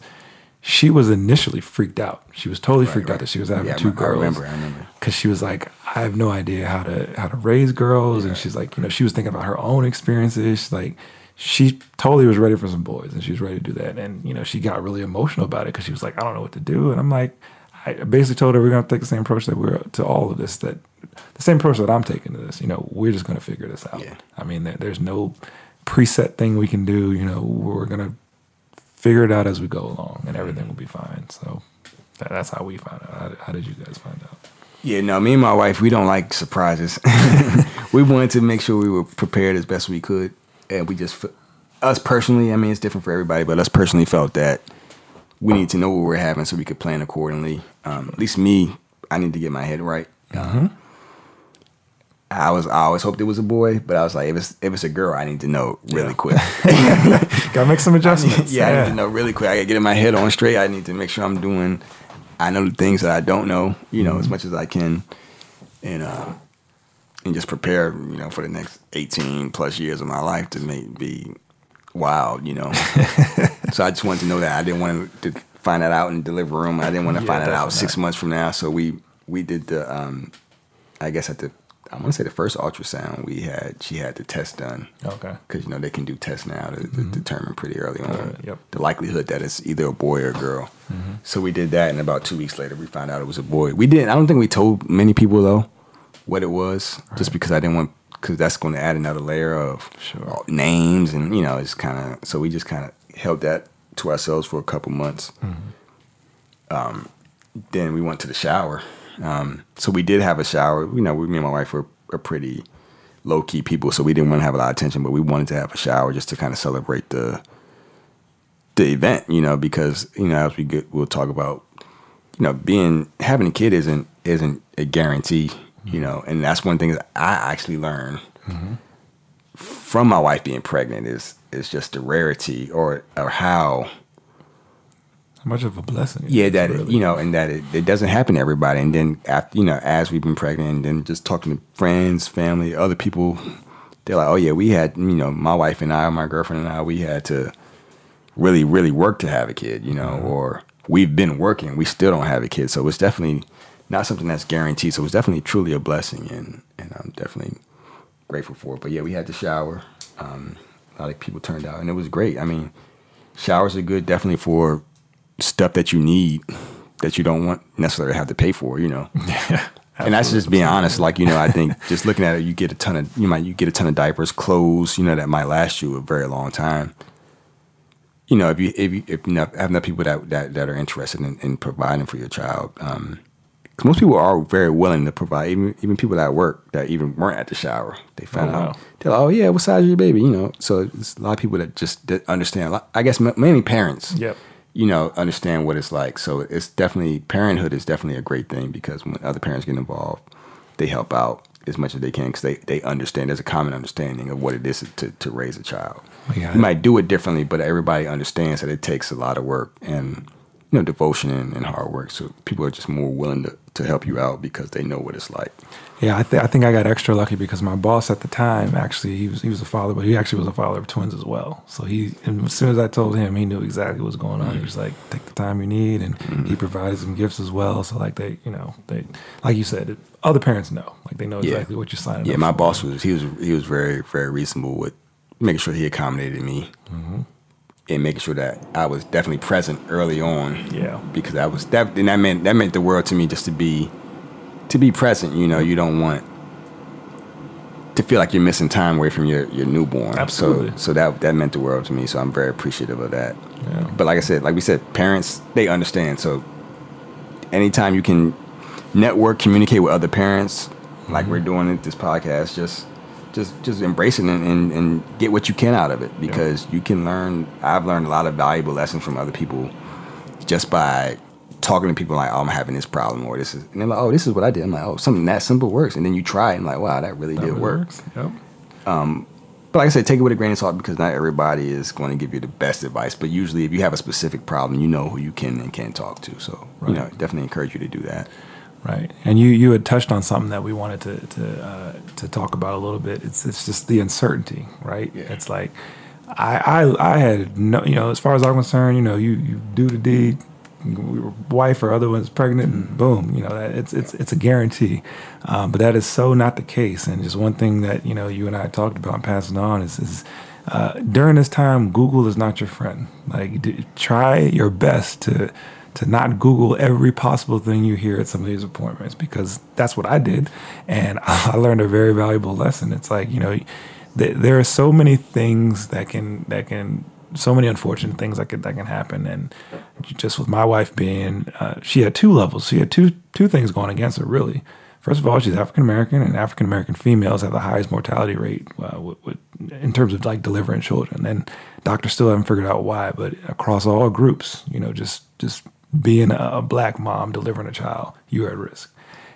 S2: she was initially freaked out. She was totally right, freaked right. out that she was having yeah, two girls. I
S1: remember, I remember.
S2: Because she was like, I have no idea how to how to raise girls, yeah. and she's like, you know, she was thinking about her own experiences. She's like, she totally was ready for some boys, and she was ready to do that. And you know, she got really emotional about it because she was like, I don't know what to do. And I'm like, I basically told her we're gonna take the same approach that we're to all of this. That the same approach that I'm taking to this. You know, we're just gonna figure this out. Yeah. I mean, there, there's no preset thing we can do. You know, we're gonna figure it out as we go along, and everything will be fine. So that, that's how we found out. How, how, did you guys find out?
S1: Yeah, no, me and my wife, we don't like surprises. [laughs] [laughs] we wanted to make sure we were prepared as best we could, and we just, us personally, I mean, it's different for everybody, but us personally felt that we need to know what we're having so we could plan accordingly. Um, at least me, I need to get my head right. Mm-hmm. I was I always hoped it was a boy, but I was like, if it's if it's a girl, I need to know really yeah. quick. [laughs]
S2: Gotta make some [laughs] adjustments.
S1: Need, yeah, yeah, I need to know really quick. I gotta get in my head on straight. I need to make sure I'm doing. I know the things that I don't know, you know, mm-hmm. as much as I can, and uh, and just prepare, you know, for the next 18 plus years of my life to make be wild, you know. [laughs] so I just wanted to know that I didn't want to find that out in the delivery room. I didn't want to yeah, find that out six months from now. So we we did the, um, I guess at the I want to say the first ultrasound we had, she had the test done.
S2: Okay.
S1: Because you know they can do tests now to, mm-hmm. determine pretty early on
S2: uh, yep.
S1: the likelihood that it's either a boy or a girl. Mm-hmm. So we did that, and about two weeks later, we found out it was a boy. We didn't. I don't think we told many people though what it was, right. just because I didn't want because that's going to add another layer of
S2: sure.
S1: names, and you know, it's kind of so we just kind of held that to ourselves for a couple months. Mm-hmm. Um, then we went to the shower um, so we did have a shower. You know, we, me and my wife were, were pretty low key people, so we didn't want to have a lot of attention, but we wanted to have a shower just to kind of celebrate the the event. You know, because you know as we get, we'll talk about you know being having a kid isn't isn't a guarantee. Mm-hmm. You know, and that's one thing that I actually learned mm-hmm. from my wife being pregnant is is just the rarity or or how
S2: how much of a blessing.
S1: Yeah, that really. it, you know, and that it, it doesn't happen to everybody. And then after you know, as we've been pregnant, and then just talking to friends, family, other people, they're like, oh yeah, we had you know, my wife and I, my girlfriend and I, we had to really, really work to have a kid, you know, mm-hmm. or we've been working, we still don't have a kid. So it's definitely not something that's guaranteed. So it's definitely truly a blessing, and and I'm definitely grateful for it. But yeah, we had to shower. Um, a lot of people turned out, and it was great. I mean, showers are good definitely for stuff that you need that you don't want necessarily have to pay for, you know. [laughs] Yeah. and that's just being honest. Like you know, I think [laughs] just looking at it, you get a ton of you might you get a ton of diapers, clothes, you know, that might last you a very long time. You know, if you if you if you have enough people that that, that are interested in, in providing for your child, um, because most people are very willing to provide. Even even people that work that even weren't at the shower, they found
S2: Oh, wow.
S1: out. They're like, oh yeah, what size is your baby? You know. So it's a lot of people that just understand. I guess ma- mainly parents.
S2: Yep.
S1: You know, understand what it's like. So it's definitely parenthood is definitely a great thing because when other parents get involved, they help out as much as they can because they, they understand. There's a common understanding of what it is to, to raise a child. You might do it differently, but everybody understands that it takes a lot of work and you know devotion and, and hard work. So people are just more willing to, to help you out because they know what it's like.
S2: Yeah, I, th- I think I got extra lucky because my boss at the time actually he was he was a father, but he actually was a father of twins as well. So he and as soon as I told him, he knew exactly what was going on. He was like, "Take the time you need," and mm-hmm. he provided some gifts as well. So like they, you know, they like you said, other parents know, like they know
S1: Yeah.
S2: exactly what you're signing
S1: Yeah,
S2: up
S1: my
S2: for.
S1: boss was he was he was very very reasonable with making sure he accommodated me mm-hmm. and making sure that I was definitely present early on.
S2: Yeah.
S1: because that was that and that meant that meant the world to me just to be to be present. You know, you don't want to feel like you're missing time away from your your newborn.
S2: Absolutely.
S1: So so that that meant the world to me. So I'm very appreciative of that.
S2: Yeah.
S1: But like I said, like we said, parents they understand. So anytime you can network, communicate with other parents, like
S2: Mm-hmm.
S1: we're doing at this podcast, just just just embrace it and, and, and get what you can out of it because you can learn I've learned a lot of valuable lessons from other people just by talking to people like, oh, I'm having this problem or this is and they're like, Oh, this is what I did. I'm like, Oh, something that simple works and then you try it and like, wow, that really
S2: That
S1: did
S2: really
S1: work.
S2: works. Yep.
S1: But like I said, take it with a grain of salt because not everybody is going to give you the best advice. But usually, if you have a specific problem, you know who you can and can't talk to. So, you know,
S2: Right.
S1: definitely encourage you to do that.
S2: Right, and you you had touched on something that we wanted to to uh, to talk about a little bit. It's it's just the uncertainty, right?
S1: Yeah.
S2: It's like I, I I had no you know as far as I'm concerned, you know you you do the deed, wife or other one's pregnant, and boom, you know that it's it's it's a guarantee. Um, but that is so not the case, and just one thing that you know you and I talked about passing on is is. Uh, during this time, Google is not your friend. Like, d- try your best to to not Google every possible thing you hear at some of these appointments because that's what I did. And [laughs] I learned a very valuable lesson. It's like, you know, th- there are so many things that can, that can, so many unfortunate things that can, that can happen. And just with my wife being, uh, she had two levels. She had two, two things going against her really. First of all, she's African American, and African American females have the highest mortality rate uh, in terms of like delivering children. And doctors still haven't figured out why, but across all groups, you know, just just being a, a black mom delivering a child, you're at risk.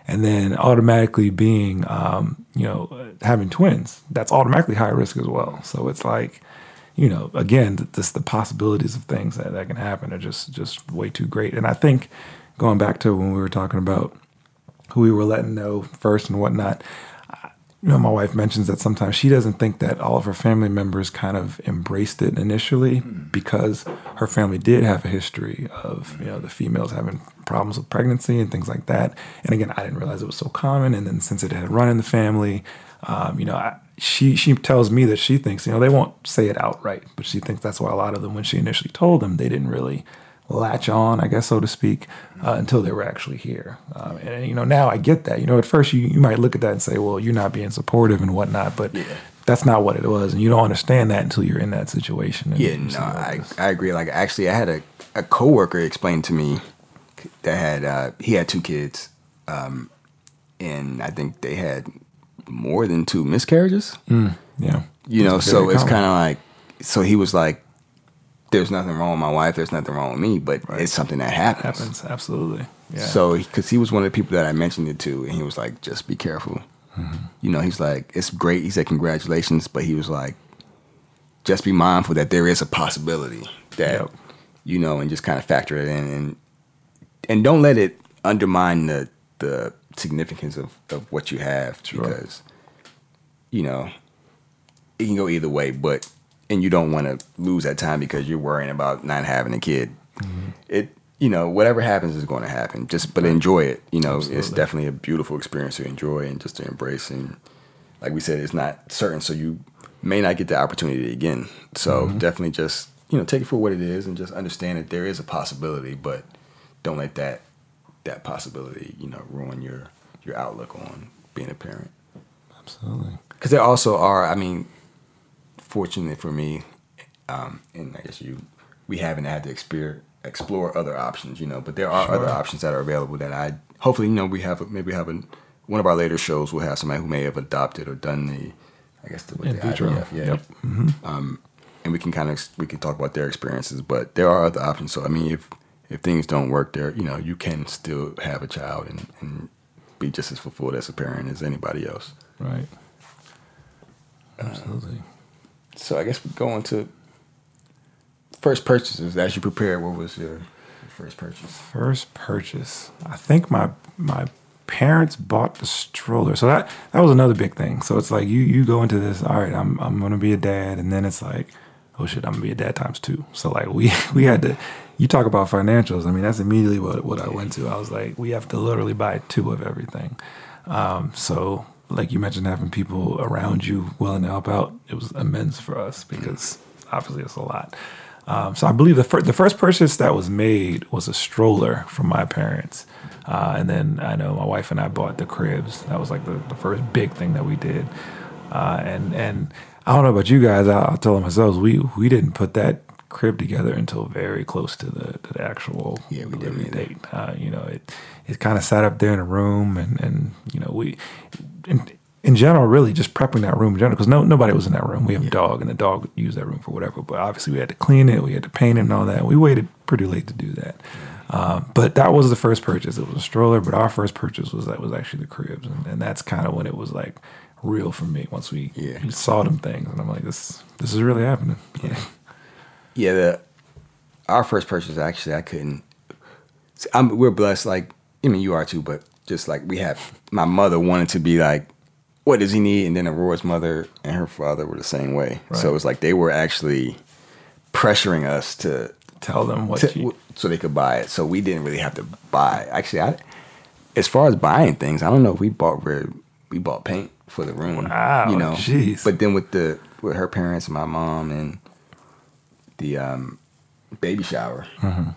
S2: And then automatically being, um, you know, having twins, that's automatically high risk as well. So it's like, you know, again, just the possibilities of things that, that can happen are just just way too great. And I think going back to when we were talking about who we were letting know first and whatnot. You know, my wife mentions that sometimes she doesn't think that all of her family members kind of embraced it initially because her family did have a history of, you know, the females having problems with pregnancy and things like that. And again, I didn't realize it was so common. And then since it had run in the family, um, you know, I, she she tells me that she thinks, you know, they won't say it outright, but she thinks that's why a lot of them, when she initially told them, they didn't really latch on, I guess, so to speak, uh, until they were actually here. Um, and, you know, now I get that. You know, at first you, you might look at that and say, well, you're not being supportive and whatnot, but that's not what it was. And you don't understand that until you're in that situation. and
S1: Yeah, no,
S2: see what it
S1: I. I agree. Like, actually, I had a, a coworker explain to me that had, uh, he had two kids. Um, and I think they had more than two miscarriages.
S2: yeah.
S1: you know so it's kind of like so he was like there's nothing wrong with my wife there's nothing wrong with me but it's something that happens,
S2: happens. Absolutely. Yeah.
S1: so because he was one of the people that i mentioned it to and he was like just be careful
S2: Mm-hmm.
S1: you know he's like it's great he said congratulations but he was like just be mindful that there is a possibility that
S2: Yep.
S1: you know and just kind of factor it in and and don't let it undermine the the significance of, of what you have because you know it can go either way but and you don't want to lose that time because you're worrying about not having a kid.
S2: Mm-hmm.
S1: it you know whatever happens is going to happen. Just but enjoy it you know it's definitely a beautiful experience to enjoy and just to embrace and like we said it's not certain so you may not get the opportunity again. So
S2: Mm-hmm.
S1: definitely just you know take it for what it is and just understand that there is a possibility but don't let that that possibility you know ruin your your outlook on being a parent
S2: Absolutely.
S1: because there also are i mean fortunately for me um and i guess you we haven't had to explore explore other options you know but there are other options that are available that i hopefully, you know, we have maybe have a one of our later shows We'll have somebody who may have adopted or done the, I guess the, with
S2: In
S1: the
S2: vitro.
S1: IVF, yeah.
S2: Yep.
S1: Um, and we can kind of we can talk about their experiences, but there are other options. So I mean, if if things don't work there, you know, you can still have a child and, and be just as fulfilled as a parent as anybody else.
S2: Right. Uh, Absolutely.
S1: So I guess we go into first purchases. As you prepare, what was your, your first purchase?
S2: First purchase. I think my my parents bought the stroller. So that that was another big thing. So it's like you you go into this, all right, I'm I'm gonna be a dad, and then it's like, oh shit, I'm gonna be a dad times two. So like we [laughs] we had to you talk about financials. I mean, that's immediately what what I went to. I was like, we have to literally buy two of everything. Um, so like you mentioned having people around you willing to help out, it was immense for us because obviously it's a lot. Um, so I believe the first the first purchase that was made was a stroller from my parents, uh, and then I know my wife and I bought the cribs. That was like the, the first big thing that we did, uh, and and I don't know about you guys. I'll, tell myself we we didn't put that crib together until very close to the to the actual
S1: Yeah, we
S2: delivery date. Uh, you know, it it kind of sat up there in a room, and and you know we. In, in general, really just prepping that room in general, because no nobody was in that room. We have a dog, and the dog used that room for whatever. But obviously, we had to clean it, we had to paint it, and all that. We waited pretty late to do that. Uh, but that was the first purchase. It was a stroller, but our first purchase was that was actually the cribs, and, and that's kind of when it was like real for me. Once we
S1: Yeah.
S2: saw them things, and I'm like, this this is really happening.
S1: Yeah. Yeah, the our first purchase actually I couldn't. I'm, we're blessed, like I mean you are too, but just like we have, my mother wanted to be like, what does he need? And then Aurora's mother and her father were the same way. So it was like they were actually pressuring us to,
S2: Tell them what
S1: to
S2: you.
S1: so they could buy it. So we didn't really have to buy. Actually, I, as far as buying things, I don't know if we bought very, we bought paint for the room.
S2: Wow,
S1: you know,
S2: jeez.
S1: But then with the with her parents, my mom, and the um, baby shower,
S2: Mm-hmm.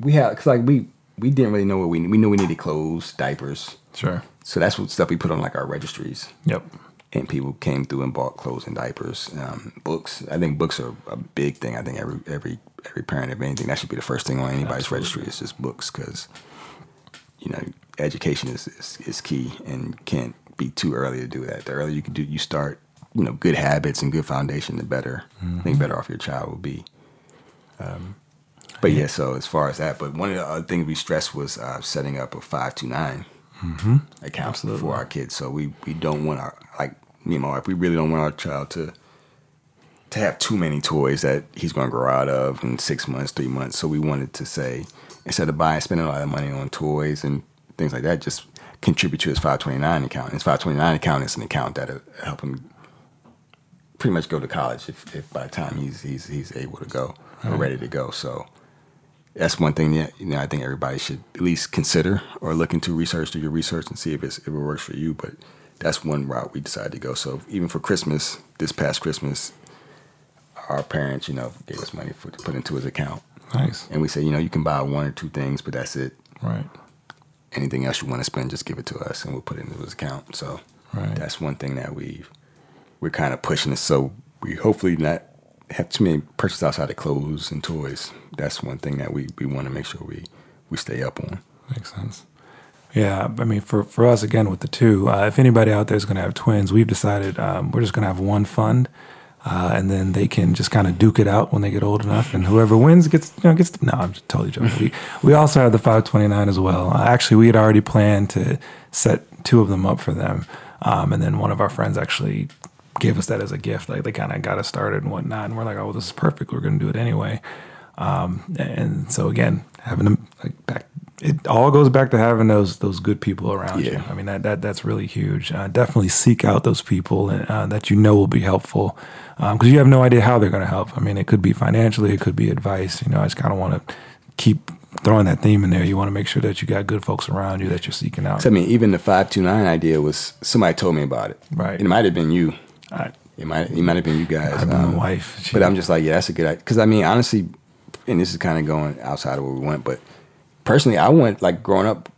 S1: we had because like we we didn't really know what we we knew we needed clothes, diapers.
S2: Sure.
S1: So that's what stuff we put on like our registries,
S2: Yep.
S1: and people came through and bought clothes and diapers, um, books. I think books are a big thing. I think every every every parent, if anything, that should be the first thing on anybody's registry is just books because you know education is, is is key and can't be too early to do that. The earlier you can do, you start, you know, good habits and good foundation, the better. I think better off your child will be. Um, but yeah, so as far as that, but one of the other things we stressed was uh, setting up a five two nine account
S2: Absolutely.
S1: for our kids. So we we don't want our like me and my wife. We really don't want our child to to have too many toys that he's going to grow out of in six months, three months. So we wanted to say instead of buying spending a lot of money on toys and things like that, just contribute to his 529 account. His 529 account is an account that'll help him pretty much go to college if, if by the time he's he's he's able to go or ready to go. So that's one thing that you know I think everybody should at least consider or look into research, do your research and see if it's if it works for you. But that's one route we decided to go. So even for Christmas, this past Christmas, our parents, you know, gave us money for to put into his account.
S2: Nice.
S1: And we said, you know, you can buy one or two things, but that's it.
S2: Right.
S1: Anything else you want to spend, just give it to us and we'll put it into his account. So
S2: Right.
S1: that's one thing that we we're kind of pushing it so we hopefully not have too many purchases outside of clothes and toys. That's one thing that we, we want to make sure we, we stay up on.
S2: Makes sense. Yeah, I mean, for, for us again with the two, uh, if anybody out there is going to have twins, we've decided um, we're just going to have one fund, uh, and then they can just kind of duke it out when they get old enough, and whoever wins gets you know gets. The, no, I'm just totally joking. [laughs] we we also have the 529 as well. Uh, actually, we had already planned to set two of them up for them, um, and then one of our friends actually gave us that as a gift. Like they kind of got us started and whatnot, and we're like, oh, this is perfect. We're going to do it anyway. Um, and so again, having them like back, it all goes back to having those those good people around you. I mean that that that's really huge. Uh, definitely seek out those people uh, that you know will be helpful because you have no idea how they're going to help. I mean, it could be financially, it could be advice. You know, I just kind of want to keep throwing that theme in there. You want to make sure that you got good folks around you that you're seeking out.
S1: So, I mean, even the 529 idea was somebody told me about it.
S2: Right.
S1: It might have been you.
S2: I,
S1: It might it might have been you guys.
S2: I've been my um, wife. She-
S1: But I'm just like, yeah, that's a good idea. Because I mean, honestly, and this is kind of going outside of where we went, but personally, I went like growing up.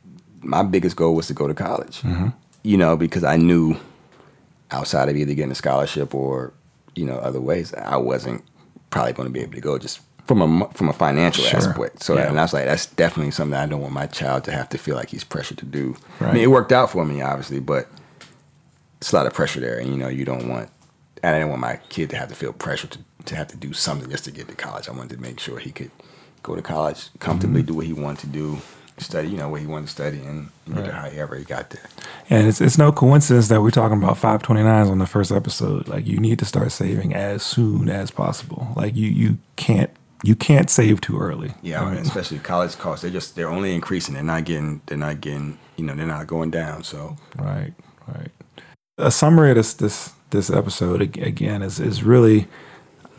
S1: My biggest goal was to go to college. Mm-hmm. You know, because I knew outside of either getting a scholarship or you know other ways, I wasn't probably going to be able to go just from a from a financial
S2: Sure.
S1: aspect. So
S2: Yeah.
S1: and I was like, that's definitely something I don't want my child to have to feel like he's pressured to do. I mean, it worked out for me, obviously, but it's a lot of pressure there, and you know, you don't want. I didn't want my kid to have to feel pressure to, to have to do something just to get to college. I wanted to make sure he could go to college comfortably,
S2: Mm-hmm.
S1: do what he wanted to do, study, you know, what he wanted to study, and get
S2: Right.
S1: there however he got there.
S2: And it's it's no coincidence that we're talking about 529s on the first episode. Like you need to start saving as soon as possible. Like you you can't you can't save too early.
S1: Yeah,
S2: I mean,
S1: especially college costs. They're just they're only increasing. They're not getting they're not getting you know they're not going down. So
S2: Right, right. A summary of this this this episode again is is really.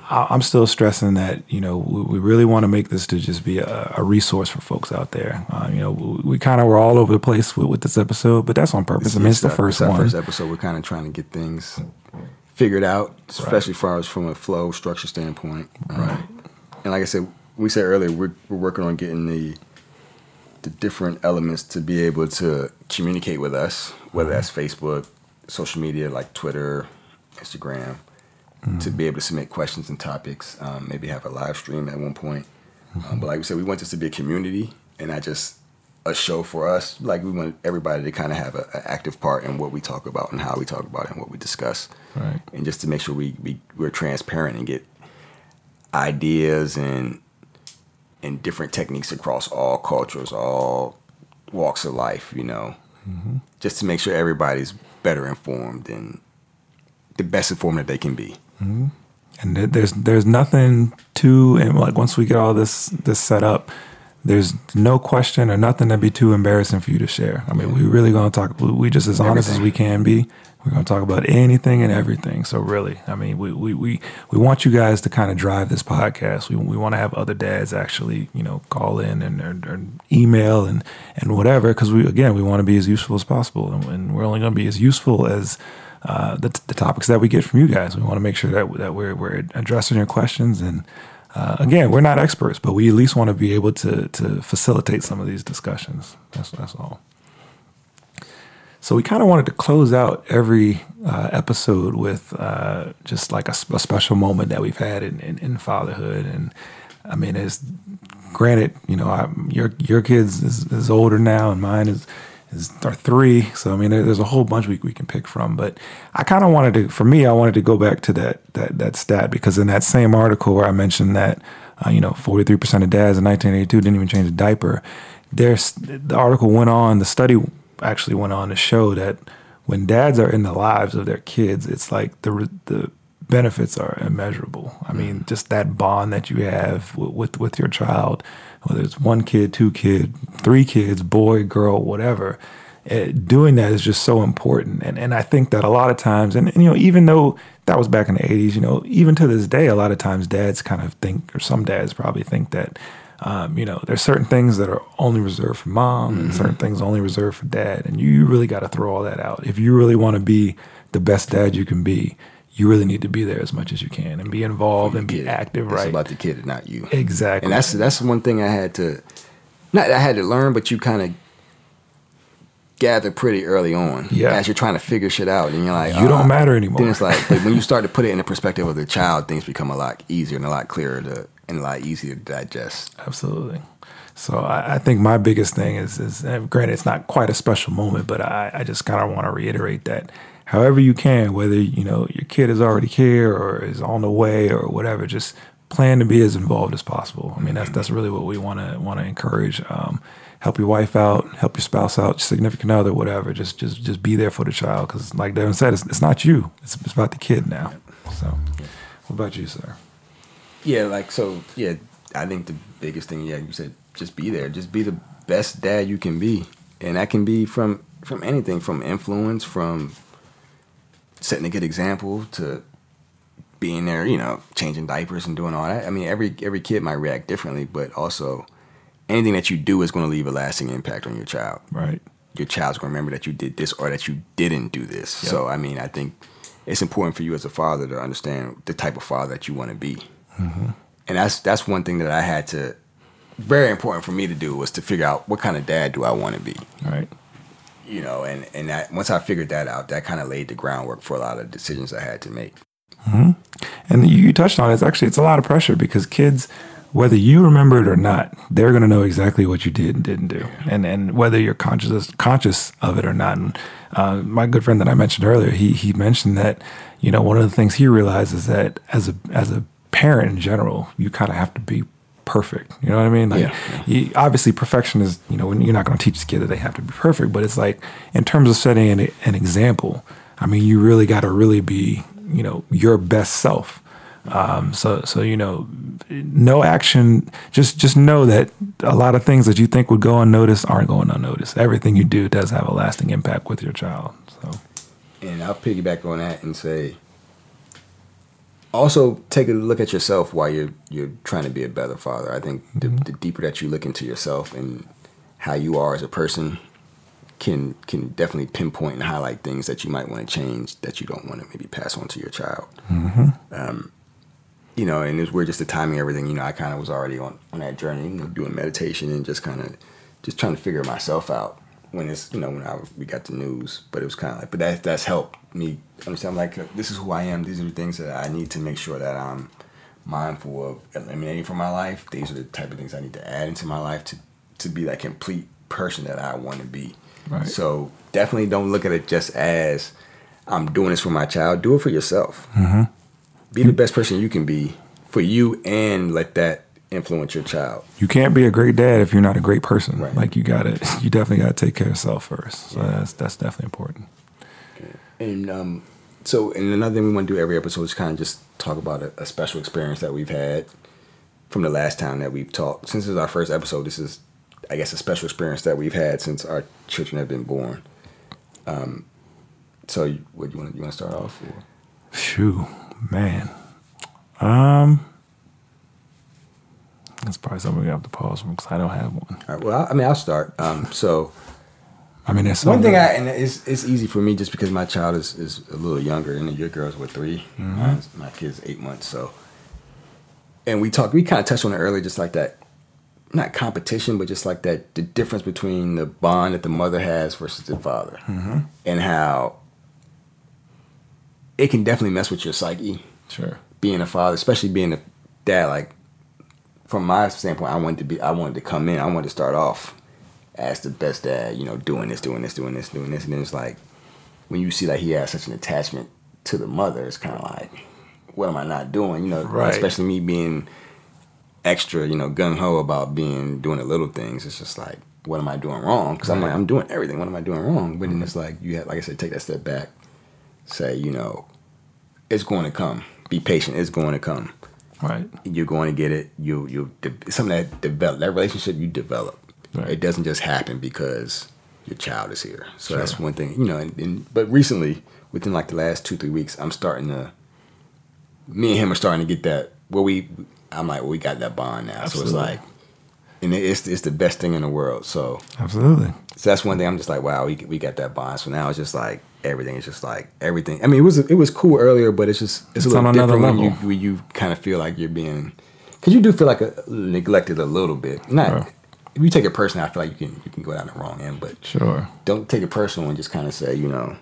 S2: I'm still stressing that you know we, we really want to make this to just be a, a resource for folks out there. Uh, you know, we, we kind of were all over the place with, with this episode, but that's on purpose. I mean, it's the
S1: our-
S2: first
S1: our
S2: one.
S1: first episode. We're kind of trying to get things figured out, especially as far as from a flow structure standpoint. Um,
S2: Right.
S1: And like I said, we said earlier, we're we're working on getting the the different elements to be able to communicate with us, whether that's Facebook, social media like Twitter, Instagram, to be able to submit questions and topics. Um, maybe have a live stream at one point. Um, but like we said, we want this to be a community and not just a show for us. Like we want everybody to kind of have an active part in what we talk about and how we talk about it and what we discuss.
S2: Right.
S1: And just to make sure we, we we're transparent and get ideas and and different techniques across all cultures, all walks of life. You know, just to make sure everybody's better informed and the best informed that they can be.
S2: Mm-hmm. and there's there's nothing to and like once we get all this this set up there's no question or nothing that'd be too embarrassing for you to share. I mean we really gonna talk we- just as honest as we can be. We're gonna talk about anything and everything. So really i mean we we we, we want you guys to kind of drive this podcast. We, we want to have other dads actually you know call in and, and, and email and and whatever because we again we want to be as useful as possible. And, and we're only going to be as useful as uh, the, the topics that we get from you guys. We want to make sure that that we're we're addressing your questions. And uh, again, we're not experts, but we at least want to be able to to facilitate some of these discussions. That's that's all. So we kind of wanted to close out every uh, episode with uh, just like a special moment that we've had in, in, in fatherhood. And I mean, it's granted, you know, I, your your kids is, is older now, and mine is is are three. So I mean, there's a whole bunch we we can pick from. But I kind of wanted to, for me, I wanted to go back to that that that stat because in that same article where I mentioned that, uh, you know, 43% of dads in 1982 didn't even change a diaper. There's the article went on, the study actually went on to show that when dads are in the lives of their kids, it's like the the benefits are immeasurable. I mean, just that bond that you have with, with with your child, whether it's one kid, two kid, three kids, boy, girl, whatever. eh, doing that is just so important, and and I think that a lot of times, and, and you know, even though that was back in the '80s, you know, even to this day, a lot of times dads kind of think, or some dads probably think that um, you know, there's certain things that are only reserved for mom and certain things only reserved for dad. And you, you really got to throw all that out. If you really want to be the best dad you can be, you really need to be there as much as you can and be involved and be active,
S1: It's
S2: right?
S1: about the kid and not you.
S2: exactly.
S1: And that's that's one thing I had to not I had to learn, but you kind of gather pretty early on
S2: Yeah.
S1: as you're trying to figure shit out, and you're like,
S2: You don't
S1: uh,
S2: matter anymore.
S1: Then it's like, but when you start to [laughs] put it in the perspective of the child, things become a lot easier and a lot clearer to and a lot easier to digest.
S2: Absolutely. So I, I think my biggest thing is, is granted, it's not quite a special moment, but I, I just kind of want to reiterate that however you can, whether, you know, your kid is already here or is on the way or whatever, just plan to be as involved as possible. I mean, that's, that's really what we want to, want to encourage. Um, help your wife out, help your spouse out, significant other, whatever. Just, just, just be there for the child. Cause like Devin said, it's, it's not you, it's, it's about the kid now. So what about you, sir?
S1: Yeah, like so. Yeah, I think the biggest thing, yeah, you said, just be there. Just be the best dad you can be, and that can be from from anything, from influence, from setting a good example to being there. You know, changing diapers and doing all that. I mean, every every kid might react differently, but also anything that you do is going to leave a lasting impact on your child.
S2: Right.
S1: Your child's going to remember that you did this or that you didn't do this. So, I mean, I think it's important for you as a father to understand the type of father that you want to be mm-hmm. and that's that's one thing that I had to very important for me to do was to figure out what kind of dad do I want to be,
S2: Right.
S1: You know, and and that once I figured that out, that kind of laid the groundwork for a lot of decisions I had to make. Hmm.
S2: And you, you touched on it. It's actually it's a lot of pressure because kids whether you remember it or not, they're going to know exactly what you did and didn't do, and and whether you're conscious conscious of it or not. And uh, my good friend that I mentioned earlier, he he mentioned that you know one of the things he realized is that as a as a parent in general, you kind of have to be perfect. You know what I mean? Like,
S1: Yeah, yeah.
S2: You, obviously, perfection is you know when you're not going to teach a kid that they have to be perfect, but it's like in terms of setting an, an example. I mean, you really got to really be you know your best self. Um, so so you know, no action. Just just know that a lot of things that you think would go unnoticed aren't going unnoticed. Everything you do does have a lasting impact with your child. So
S1: And I'll piggyback on that and say, also take a look at yourself while you're you're trying to be a better father. I think the, the deeper that you look into yourself and how you are as a person can can definitely pinpoint and highlight things that you might want to change that you don't want to maybe pass on to your child. Um, you know, and it's weird just the timing, everything. You know, I kind of was already on on that journey, you know, doing meditation and just kind of just trying to figure myself out when it's you know when I we got the news. But it was kind of like, but that that's helped me understand. Like, this is who I am. These are the things that I need to make sure that I'm mindful of eliminating from my life. These are the type of things I need to add into my life to to be that complete person that I want to be.
S2: Right.
S1: So definitely don't look at it just as I'm doing this for my child. Do it for yourself. Mm-hmm. Be the best person you can be for you, and let that influence your child.
S2: you can't be a great dad if you're not a great person.
S1: Right.
S2: Like you got to you definitely got to take care of yourself first. So that's that's definitely important.
S1: And um, so, and another thing we want to do every episode is kind of just talk about a, a special experience that we've had from the last time that we've talked. Since this is our first episode, this is, I guess, a special experience that we've had since our children have been born. Um, so, what you want? You want to start off? Or?
S2: Phew, man. Um, that's probably something we have to pause from because I don't have one.
S1: All right, well, I, I mean, I'll start. Um, so.
S2: I mean, that's
S1: One thing I and it's it's easy for me just because my child is, is a little younger and your girls were 3 Mine's- my kid's eight months. So, and we talked, we kind of touched on it earlier, just like that, not competition, but just like that, the difference between the bond that the mother has versus the father, and how it can definitely mess with your psyche
S2: sure.
S1: being a father, especially being a dad, like from my standpoint, I wanted to be, I wanted to come in, I wanted to start off as the best dad, you know, doing this, doing this, doing this, doing this, and then it's like when you see that he has such an attachment to the mother, it's kind of like, what am I not doing? You know,
S2: Right.
S1: especially me being extra, you know, gung ho about being doing the little things. It's just like, what am I doing wrong? Because I'm like, I'm doing everything. What am I doing wrong? But then mm-hmm. it's like you have, like I said, take that step back, say, you know, it's going to come. Be patient. It's going to come
S2: Right.
S1: you're going to get it. You you something that develop that relationship you develop.
S2: Right.
S1: It doesn't just happen because your child is here. So
S2: Sure.
S1: that's one thing, you know. And, and but recently, within like the last two three weeks, I'm starting to. Me and him are starting to get that. Where we, I'm like, well, we got that bond now. So it's like, and it's it's the best thing in the world. So
S2: Absolutely.
S1: so that's one thing. I'm just like, wow, we we got that bond. So now it's just like everything is just like everything. I mean, it was it was cool earlier, but it's just it's,
S2: It's
S1: a
S2: on
S1: little
S2: another
S1: different when you when you kind of feel like you're being, because you do feel like a, neglected a little bit. Not
S2: Sure.
S1: if you take it personally, I feel like you can you can go down the wrong end, but
S2: Sure.
S1: don't take it personal and just kind of say, you know,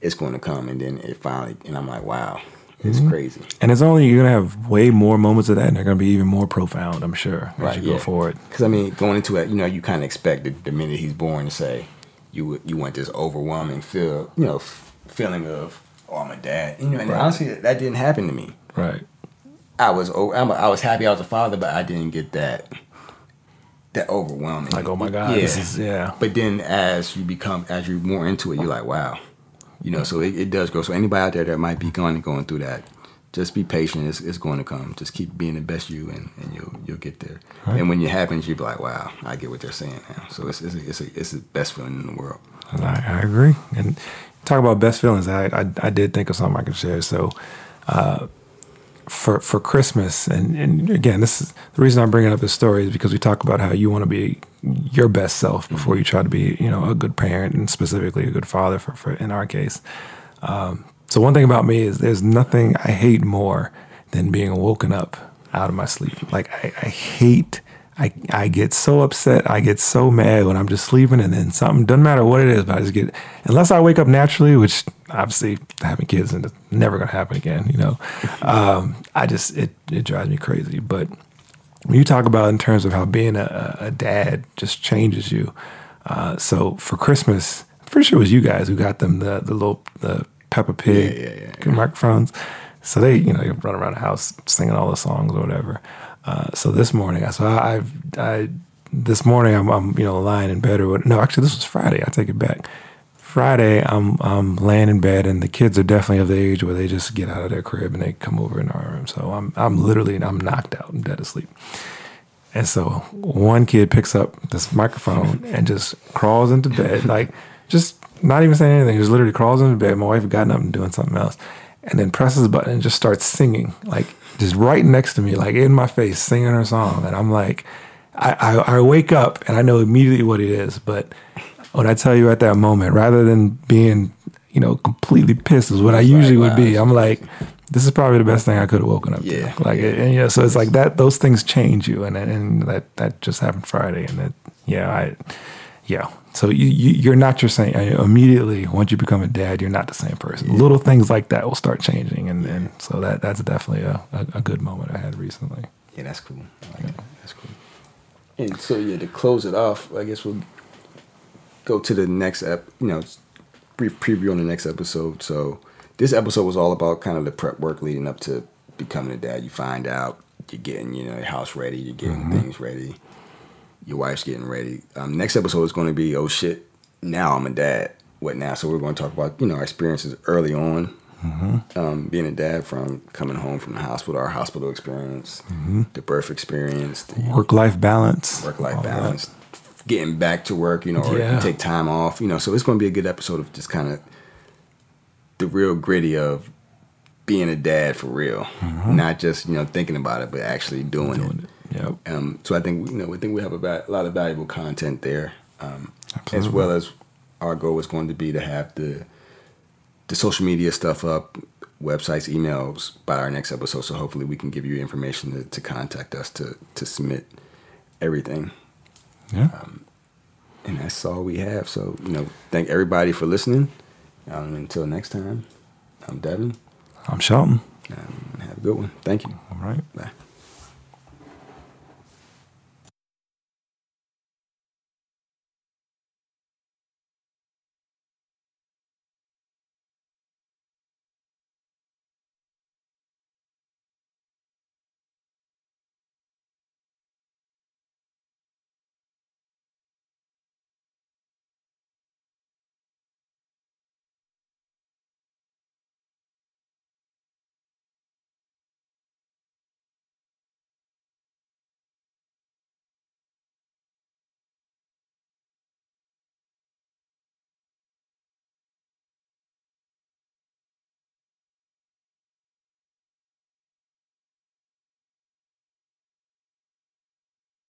S1: it's going to come, and then it finally, and I'm like, wow, it's
S2: Mm-hmm.
S1: crazy.
S2: And it's only you're gonna have way more moments of that, and they're gonna be even more profound. I'm sure as
S1: Right,
S2: you go forward.
S1: Because I mean, going into it, you know, you kind of expect the, the minute he's born to say, you you want this overwhelming feel, you know, f- feeling of, oh, I'm a dad. You know, and
S2: Right.
S1: honestly, that, that didn't happen to me.
S2: Right.
S1: I was o- I'm a, I was happy I was a father, but I didn't get that that overwhelming.
S2: Like, oh my God,
S1: yeah.
S2: this is yeah.
S1: But then as you become, as you're more into it, you're like, wow, you know. So it, it does grow. So anybody out there that might be going going through that, just be patient. It's, it's going to come. Just keep being the best you, and, and you'll you'll get there.
S2: Right.
S1: And when it happens, you'll be like, wow, I get what they're saying now. So it's it's a, it's, a, it's the best feeling in the world.
S2: I, I agree. And talk about best feelings. I, I I did think of something I could share. So, uh, for for Christmas, and, and again, this is the reason I'm bringing up this story is because we talk about how you want to be your best self before you try to be, you know, a good parent and specifically a good father. For, for in our case, um, so one thing about me is there's nothing I hate more than being woken up out of my sleep. Like I, I hate. I, I get so upset. I get so mad when I'm just sleeping and then something doesn't matter what it is, but I just get unless I wake up naturally, which obviously having kids and it's never gonna happen again, you know. [laughs] Um, I just it it drives me crazy. But when you talk about in terms of how being a, a dad just changes you. Uh, so for Christmas, I'm pretty sure it was you guys who got them the the little the Peppa Pig
S1: Yeah, yeah, yeah,
S2: microphones. So they, you know, they run around the house singing all the songs or whatever. Uh, so this morning, so I, I've, I, this morning I'm, I'm, you know, lying in bed or what? No, actually, this was Friday. I take it back. Friday, I'm, I'm laying in bed, and the kids are definitely of the age where they just get out of their crib and they come over in our room. So I'm, I'm literally, I'm knocked out. I'm dead asleep. And so one kid picks up this microphone and just crawls into bed, like just not even saying anything, just literally crawls into bed. My wife had gotten up and doing something else, and then presses a button and just starts singing, like just right next to me, like in my face, singing her song. And I'm like, I, I, I wake up and I know immediately what it is. But what I tell you at that moment, rather than being, you know, completely pissed, is what I usually would be. I'm like, this is probably the best thing I could have woken up
S1: Yeah.
S2: to. Like, and yeah, so it's like that. Those things change you, and and that that just happened Friday, and that yeah, I yeah. So you, you you're not your same immediately once you become a dad. You're not the same person. Little things like that will start changing, and and so that that's definitely a, a, a good moment I had recently.
S1: Yeah, that's cool. I like it. That's cool. And so yeah, to close it off, I guess we'll go to the next ep. You know, brief preview on the next episode. So this episode was all about kind of the prep work leading up to becoming a dad. You find out you're getting you know your house ready, you're getting mm-hmm. things ready, your wife's getting ready. Um, next episode is going to be oh shit, now I'm a dad. What now? So we're going to talk about you know our experiences early on. Um, being a dad from coming home from the hospital, our hospital experience, the birth experience, the
S2: Work life balance,
S1: work life
S2: all that.
S1: balance, getting back to work, you know, or
S2: Yeah.
S1: take time off, you know. So it's going to be a good episode of just kind of the real gritty of being a dad for real, not just you know thinking about it, but actually doing,
S2: Mm-hmm. Doing
S1: it.
S2: it. Yep.
S1: Um, so I think you know we think we have a, va- a lot of valuable content there, um, as well as our goal is going to be to have the the social media stuff up, websites, emails by our next episode. So hopefully we can give you information to, to contact us to to submit everything.
S2: Yeah.
S1: And that's all we have. So, you know, thank everybody for listening. Um, until next time, I'm Devin.
S2: I'm Shelton.
S1: Um, have a good one. Thank you.
S2: All right.
S1: Bye.